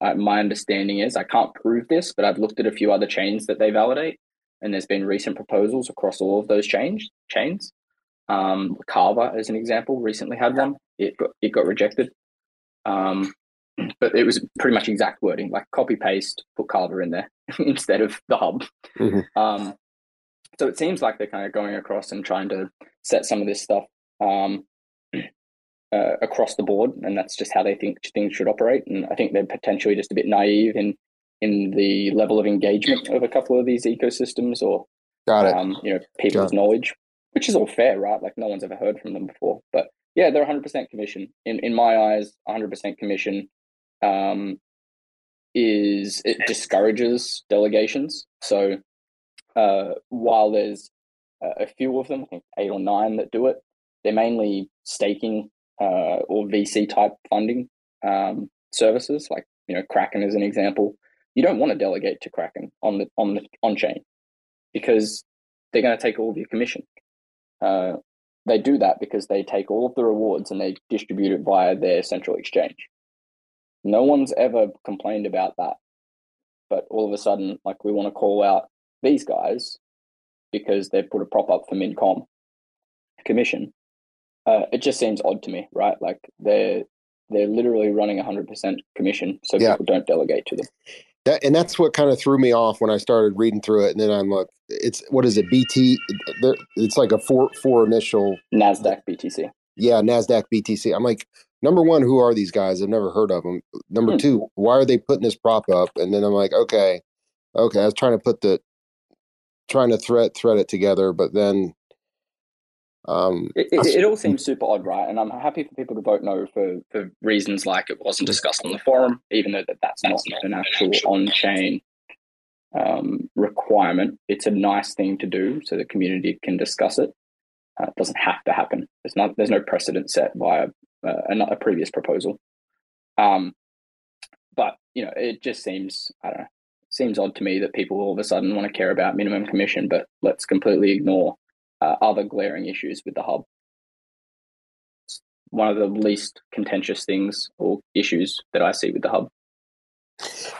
uh, my understanding is, I can't prove this, but I've looked at a few other chains that they validate, and there's been recent proposals across all of those chains. Chains, um, Kava, as an example, recently had one. It got it got rejected, um, but it was pretty much exact wording, like copy paste, put Kava in there instead of the hub. Mhm. Um, so it seems like they're kind of going across and trying to set some of this stuff um, uh, across the board, and that's just how they think things should operate. And I think they're potentially just a bit naive in in the level of engagement of a couple of these ecosystems, or Got it. um, you know people's knowledge, which is all fair, right? Like no one's ever heard from them before, but yeah, they're 100% commission. In in my eyes, 100% commission um, is it discourages delegations. So uh, while there's a a few of them, I think eight or nine that do it, they're mainly staking uh, or VC type funding um, services, like you know Kraken is an example. You don't want to delegate to Kraken on the on the on chain because they're going to take all of your commission. Uh, they do that because they take all of the rewards and they distribute it via their central exchange. No one's ever complained about that, but all of a sudden, like we want to call out these guys because they put a prop up for Mincom commission. Uh, it just seems odd to me, right? Like they're they're literally running 100% commission, so Yeah. people don't delegate to them. That and that's what kind of threw me off when I started reading through it. And then I'm like, it's what is it? BT. It's like a four four initial. Nasdaq BTC. Yeah, Nasdaq BTC. I'm like, number one, who are these guys? I've never heard of them. Number Hmm. two, why are they putting this prop up? And then I'm like, okay, okay. I was trying to put the trying to thread thread it together, but then um It, it, it all seems super odd, right? And I'm happy for people to vote no for, for reasons like it wasn't discussed on the forum, even though that, that's not an actual on chain um, requirement. It's a nice thing to do so the community can discuss it. Uh, it doesn't have to happen. There's not there's no precedent set by a, uh, a, a previous proposal. Um, but you know, it just seems I don't know. Seems odd to me that people all of a sudden want to care about minimum commission, but let's completely ignore uh, other glaring issues with the hub. It's one of the least contentious things or issues that I see with the hub.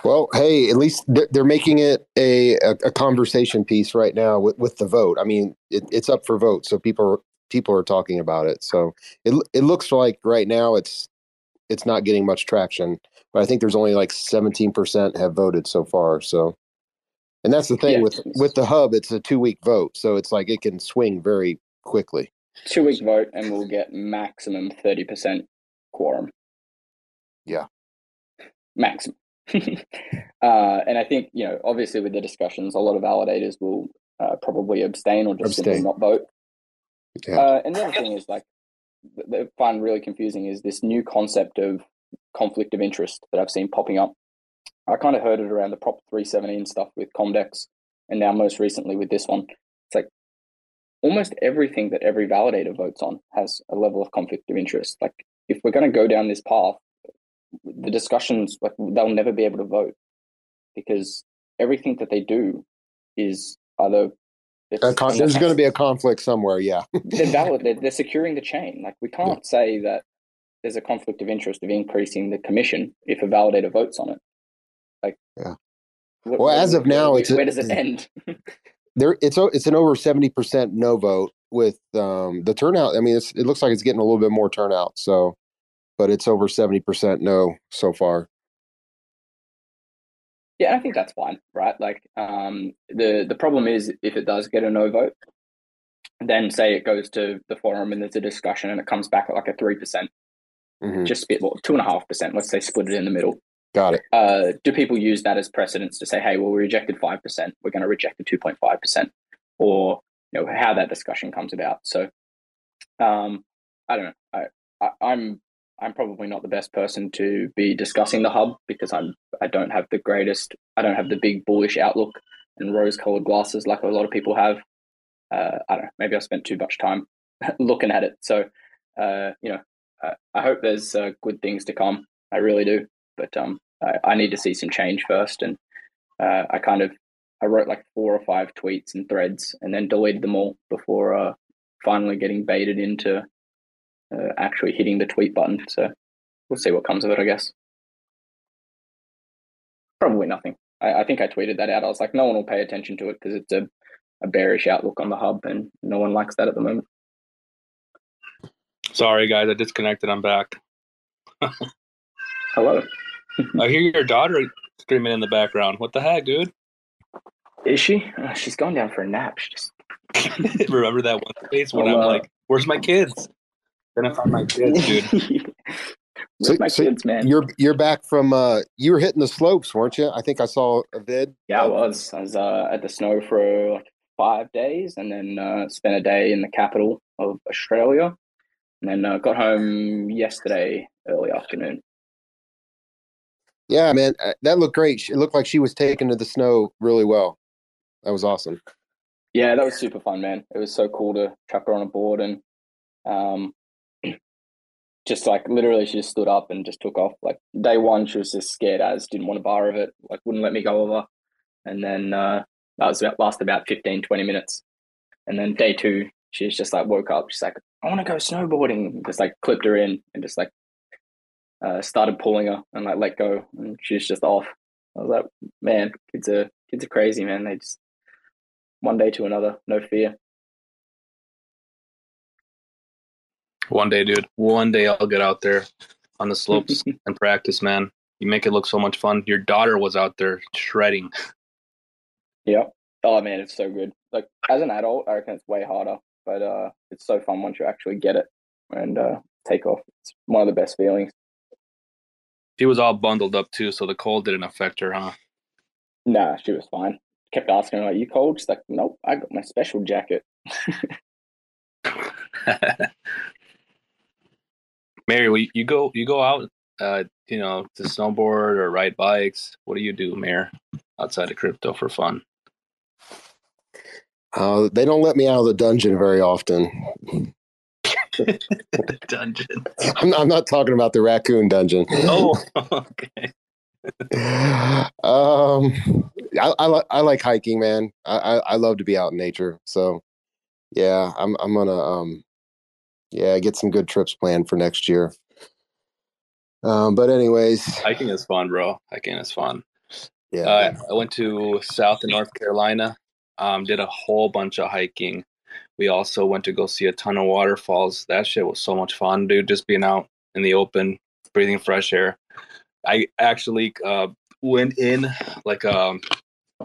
Well, hey, at least they're making it a, a, conversation piece right now with, with the vote. I mean, it, it's up for vote, so people people are talking about it. So it it looks like right now it's it's not getting much traction, but I think there's only like 17% have voted so far. So, and that's the thing Yeah, with with the hub, it's a two week vote, so it's like it can swing very quickly. Two week vote, and we'll get maximum thirty percent quorum. Yeah. maximum. uh, and I think you know, obviously, with the discussions, a lot of validators will uh, probably abstain or just simply not vote. Yeah. Uh, and the other thing is like th- that I find really confusing is this new concept of conflict of interest that I've seen popping up. I kind of heard it around the Prop 317 stuff with Comdex, and now most recently with this one. It's like almost everything that every validator votes on has a level of conflict of interest. Like if we're going to go down this path, the discussions like they'll never be able to vote because everything that they do is either con- there's going to be a conflict somewhere. Yeah. they're valid. They're, they're securing the chain. Like we can't say that there's a conflict of interest of increasing the commission if a validator votes on it. Like, Yeah. wh- Well, as of now, where, it's where does it end? there it's it's an over 70% no vote with um the turnout i mean it's, it looks like it's getting a little bit more turnout so but it's over 70% no so far yeah, I think that's fine, right? Like, um, the the problem is if it does get a no vote, then say it goes to the forum and there's a discussion and it comes back at like a three percent, Mhm. just spit well, two and a half percent. Let's say split it in the middle. Got it uh, do people use that as precedence to say, hey, well, we rejected 5%, we're going to reject the 2.5%, or you know, how that discussion comes about. So um, I don't know. I, I, I'm I'm probably not the best person to be discussing the hub because I'm I don't have the greatest I don't have the big bullish outlook and rose colored glasses like a lot of people have. Uh, I don't know. Maybe I spent too much time looking at it. So uh, you know, I, I hope there's uh, good things to come. I really do, but um, I, I need to see some change first, and uh, I kind of I wrote like four or five tweets and threads, and then deleted them all before uh, finally getting baited into uh, actually hitting the tweet button. So we'll see what comes of it, I guess. Probably nothing. I, I think I tweeted that out. I was like, no one will pay attention to it because it's a, a bearish outlook on the hub, and no one likes that at the moment. Sorry, guys, I disconnected. I'm back. Hello. I hear your daughter screaming in the background. What the heck, dude? Is she? Uh, she's gone down for a nap. She just Remember that one face when Well, I'm uh, like, "Where's my kids?" Then I find my kids, dude. So- my so kids, man. You're you're back from uh you were hitting the slopes, weren't you? I think I saw a vid. Yeah, I was. I was uh, at the snow for like five days, and then uh, spent a day in the capital of Australia, and then uh, got home yesterday early afternoon. Yeah, man, uh, that looked great. It looked like she was taken to the snow really well. That was awesome. Yeah, that was super fun, man. It was so cool to chuck her on a board and um, just like literally, she just stood up and just took off. Like day one, she was just scared as, didn't want a bar of it, like wouldn't let me go over. And then uh, that was about, lasted about 15, 20 minutes. And then day two, she's just like woke up. She's like, I want to go snowboarding. Just like clipped her in and just like uh, started pulling her and like let go. And she's just off. I was like, man, kids are kids are crazy, man. They just one day to another, no fear. One day, dude. One day I'll get out there on the slopes and practice, man. You make it look so much fun. Your daughter was out there shredding. Yeah. Oh man, it's so good. Like as an adult, I reckon it's way harder, but uh, it's so fun once you actually get it and uh, take off. It's one of the best feelings. She was all bundled up too, so the cold didn't affect her, huh? Nah, she was fine. Kept asking her, "Are you cold?" She's like, "Nope, I got my special jacket." Mayor, will you you go you go out, uh, you know, to snowboard or ride bikes. What do you do, Mayor, outside of crypto for fun? Uh, they don't let me out of the dungeon very often. Dungeon. I'm, I'm not talking about the raccoon dungeon. Oh, okay. um, I, I, li- I like hiking, man. I, I, I love to be out in nature. So, yeah, I'm I'm gonna um, yeah, get some good trips planned for next year. Um, but anyways, Hiking is fun, bro. Hiking is fun. yeah, Uh, I went to South and North Carolina. Um, did a whole bunch of hiking. We also went to go see a ton of waterfalls. That shit was so much fun, dude. Just being out in the open, breathing fresh air. I actually uh, went in like um,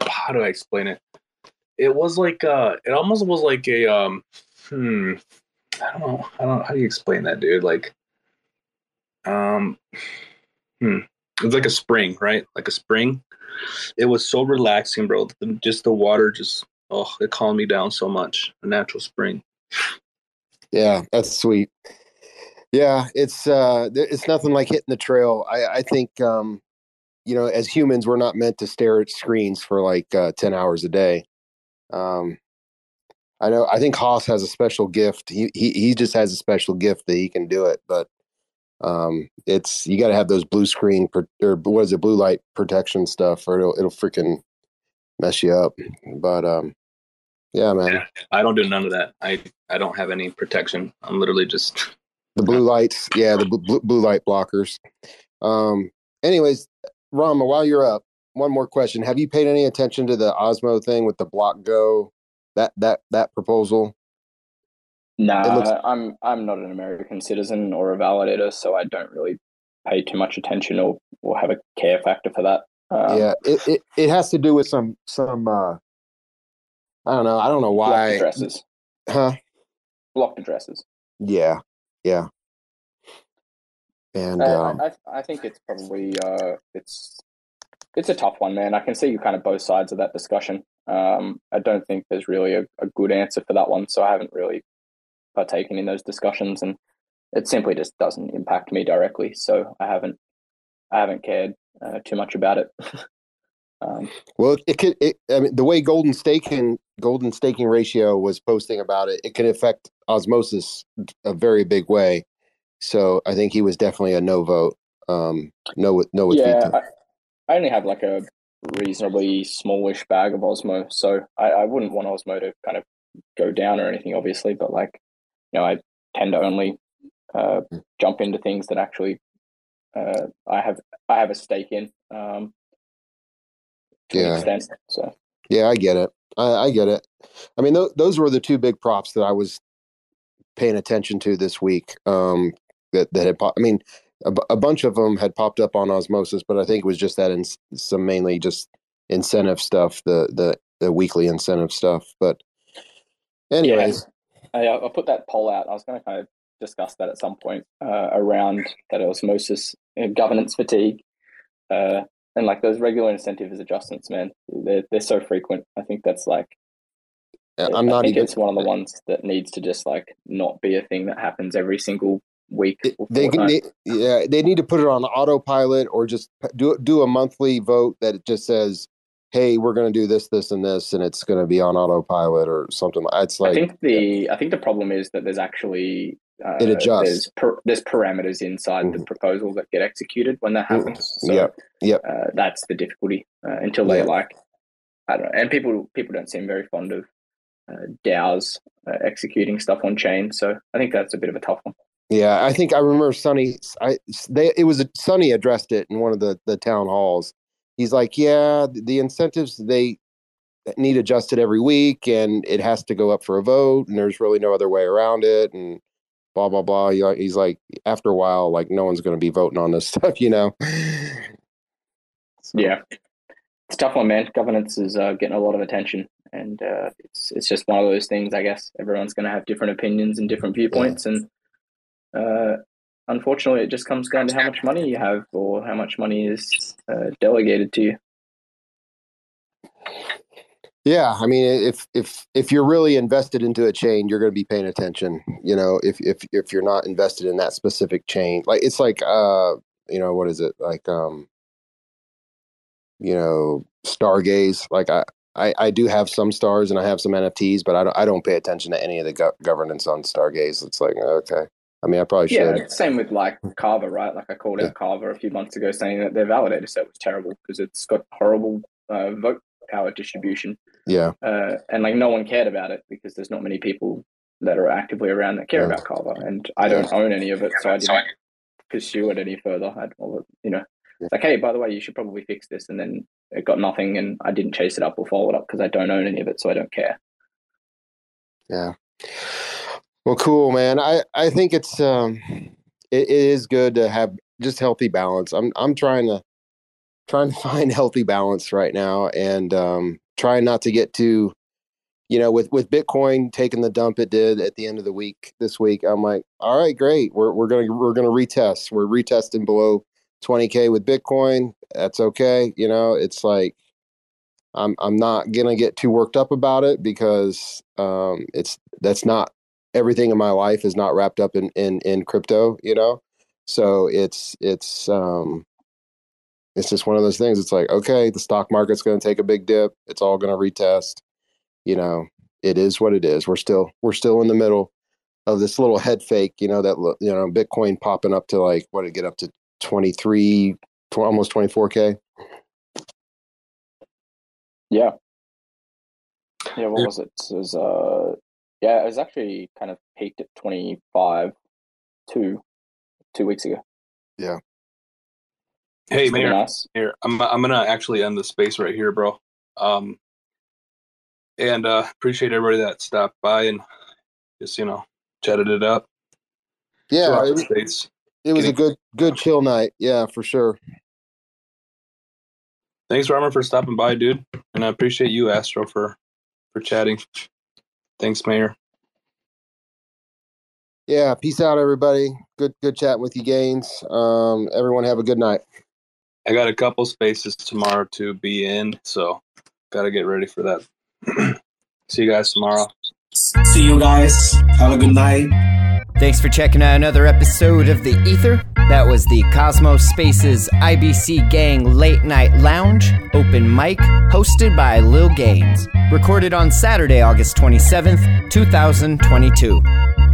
how do I explain it? It was like uh, it almost was like a um, hmm. I don't know. I don't how do you explain that, dude. Like, um, hmm. It's like a spring, right? Like a spring. It was so relaxing, bro. Just the water, just oh, it calmed me down so much. A natural spring. Yeah, that's sweet. Yeah, it's uh it's nothing like hitting the trail. I I think um you know, as humans we're not meant to stare at screens for like uh 10 hours a day. Um I know I think Haas has a special gift. He he he just has a special gift that he can do it, but um it's you got to have those blue screen pro- or what is it blue light protection stuff or it'll it'll freaking mess you up. But um yeah, man. Yeah. I don't do none of that. I I don't have any protection. I'm literally just The blue lights, yeah, the bl- blue, blue light blockers. Um, anyways, Rarma, while you're up, one more question: Have you paid any attention to the Osmo thing with the Block Go? That that that proposal? Nah, looks- I'm I'm not an American citizen or a validator, so I don't really pay too much attention or, or have a care factor for that. Um, yeah, it, it it has to do with some some. uh I don't know. I don't know blocked why. addresses, Huh? blocked addresses. Yeah, yeah. And Uh, um, I, I I think it's probably uh, it's it's a tough one, man. I can see you kind of both sides of that discussion. Um, I don't think there's really a, a good answer for that one, so I haven't really partaken in those discussions, and it simply just doesn't impact me directly. So I haven't I haven't cared uh, too much about it. um, Well, it could. It, I mean, the way Golden Staking Golden Staking Ratio was posting about it, it can affect osmosis a very big way. So I think he was definitely a no vote. Um, no no with yeah. I, I only have like a reasonably smallish bag of Osmo, so I, I wouldn't want Osmo to kind of go down or anything, obviously. But like, you know, I tend to only uh, Mm. jump into things that actually uh, I have I have a stake in. Um, to an Yeah. extent. So Yeah, I get it. I, I get it. I mean, th- those were the two big props that I was paying attention to this week. Um, that that had, pop- I mean, a, bunch of them had popped up on osmosis, but I think it was just that in some mainly just incentive stuff, the the the weekly incentive stuff. But anyways, I, I'll put that poll out. I was going to kind of discuss that at some point uh, around that osmosis governance fatigue. Uh, and like those regular incentives adjustments, man, they're, they're so frequent. I think that's like I'm I not think even. it's one of the ones that needs to just like not be a thing that happens every single week. They, can- they yeah they need to put it on autopilot or just do do a monthly vote that just says hey we're going to do this this and this and it's going to be on autopilot or something like it's like I think the I think the problem is that there's actually uh, It adjusts. There's, per, there's parameters inside the Mhm. proposal that get executed when that Mm, happens. So, yep, yep. Uh, that's the difficulty uh, until they Yeah. like I don't know. And people people don't seem very fond of uh, DAOs uh, executing stuff on chain. So I think that's a bit of a tough one. yeah i think i remember Sunny i they it was Sunny addressed it in one of the the town halls he's like yeah the incentives they need adjusted every week and it has to go up for a vote and there's really no other way around it and blah blah blah he's like after a while like no one's going to be voting on this stuff you know So, Yeah, it's a tough one, man. Governance is uh, getting a lot of attention, and uh, it's it's just one of those things. I guess everyone's going to have different opinions and different viewpoints, and uh, unfortunately, it just comes down to how much money you have or how much money is uh, delegated to you. Yeah, I mean, if if if you're really invested into a chain, you're going to be paying attention. You know, if if if you're not invested in that specific chain, like it's like uh, you know, what is it like? Um, you know, Stargaze. Like I I I do have some stars and I have some NFTs, but I don't I don't pay attention to any of the go- governance on Stargaze. It's like okay. I mean, I probably Yeah, should. it's same with like Kava, right? Like I called out Kava a few months ago saying that their validator set was terrible because it's got horrible uh, vote power distribution. Yeah, uh, and like no one cared about it because there's not many people that are actively around that care Yeah. about Kava, and I don't own any of it, so I didn't pursue it any further. I'd, you know, Yeah. like, hey, by the way, you should probably fix this, and then it got nothing, and I didn't chase it up or follow it up because I don't own any of it, so I don't care. yeah. Well, cool, man. I I think it's um, it, it is good to have just healthy balance. I'm I'm trying to trying to find healthy balance right now, and um, trying not to get too, you know, with with Bitcoin taking the dump it did at the end of the week this week. I'm like, all right, great. We're we're gonna we're gonna retest. We're retesting below 20k with Bitcoin. That's okay. You know, it's like I'm I'm not gonna get too worked up about it because um, it's that's not everything in my life is not wrapped up in in in crypto. You know, so it's it's um, it's just one of those things. It's like okay, the stock market's going to take a big dip. It's all going to retest. You know, it is what it is. We're still we're still in the middle of this little head fake. You know that you know Bitcoin popping up to like what did it get up to 23 tw- almost 24k Yeah. Yeah, what Yeah. was it? It was uh yeah, it was actually kind of peaked at twenty five two two weeks ago. Hey, Mayor, nice. here I'm I'm gonna actually end the space right here, bro. Um, and uh, appreciate everybody that stopped by and just you know chatted it up. yeah it, states. it was a good good chill night yeah for sure Thanks, Rarma, for stopping by, dude, and I appreciate you, Astro, for for chatting. Thanks, Mayor. yeah peace out everybody good good chatting with you Gainz. um everyone have a good night I got a couple spaces tomorrow to be in, so got to get ready for that. See you guys tomorrow. See you guys. Have a good night. Thanks for checking out another episode of The Ether. That was the Cosmos Spaces IBC Gang Late Night Lounge open mic hosted by Lil Gainz. Recorded on Saturday, August 27th, 2022.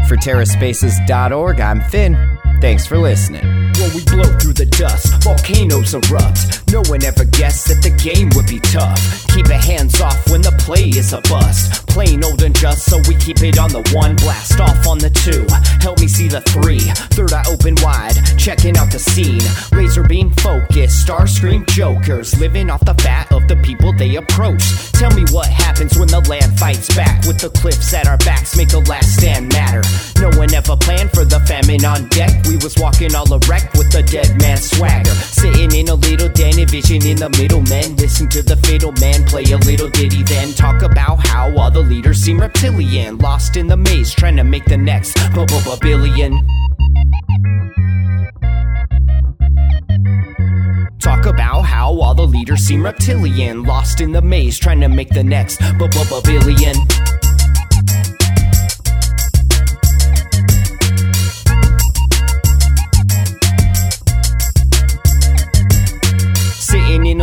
For TerraSpaces.org, I'm Finn. Thanks for listening. When we blow through the dust, volcanoes erupt. No one ever guessed that the game would be tough. Keep it hands off when the play is a bust. Plain old and just, so we keep it on the one. Blast off on the two. Help me see the three. Third eye open wide, checking out the scene. Laser beam focus, star scream jokers. Living off the fat of the people they approach. Tell me what happens when the land fights back. With the cliffs at our backs, make the last stand matter. No one ever planned for the famine on deck. We was walking all erect with the dead man swagger. Sitting in a little den, vision in the middle. Men listen to the fatal man play a little ditty, then talk about how all the leaders seem reptilian, lost in the maze, trying to make the next billion. Talk about how all the leaders seem reptilian, lost in the maze, trying to make the next billion. Sitting in a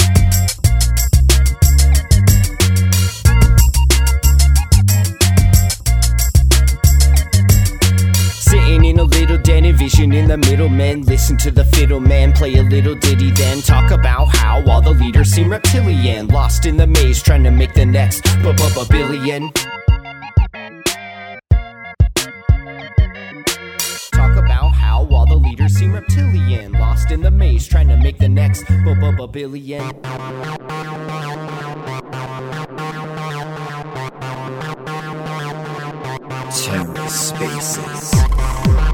Sitting in a little den, envision in the middle men. Listen to the fiddle man play a little ditty, then talk about how all the leaders seem reptilian, lost in the maze, trying to make the next billion. Talk about how all the leaders seem reptilian, lost in the maze, trying to make the next billion spaces.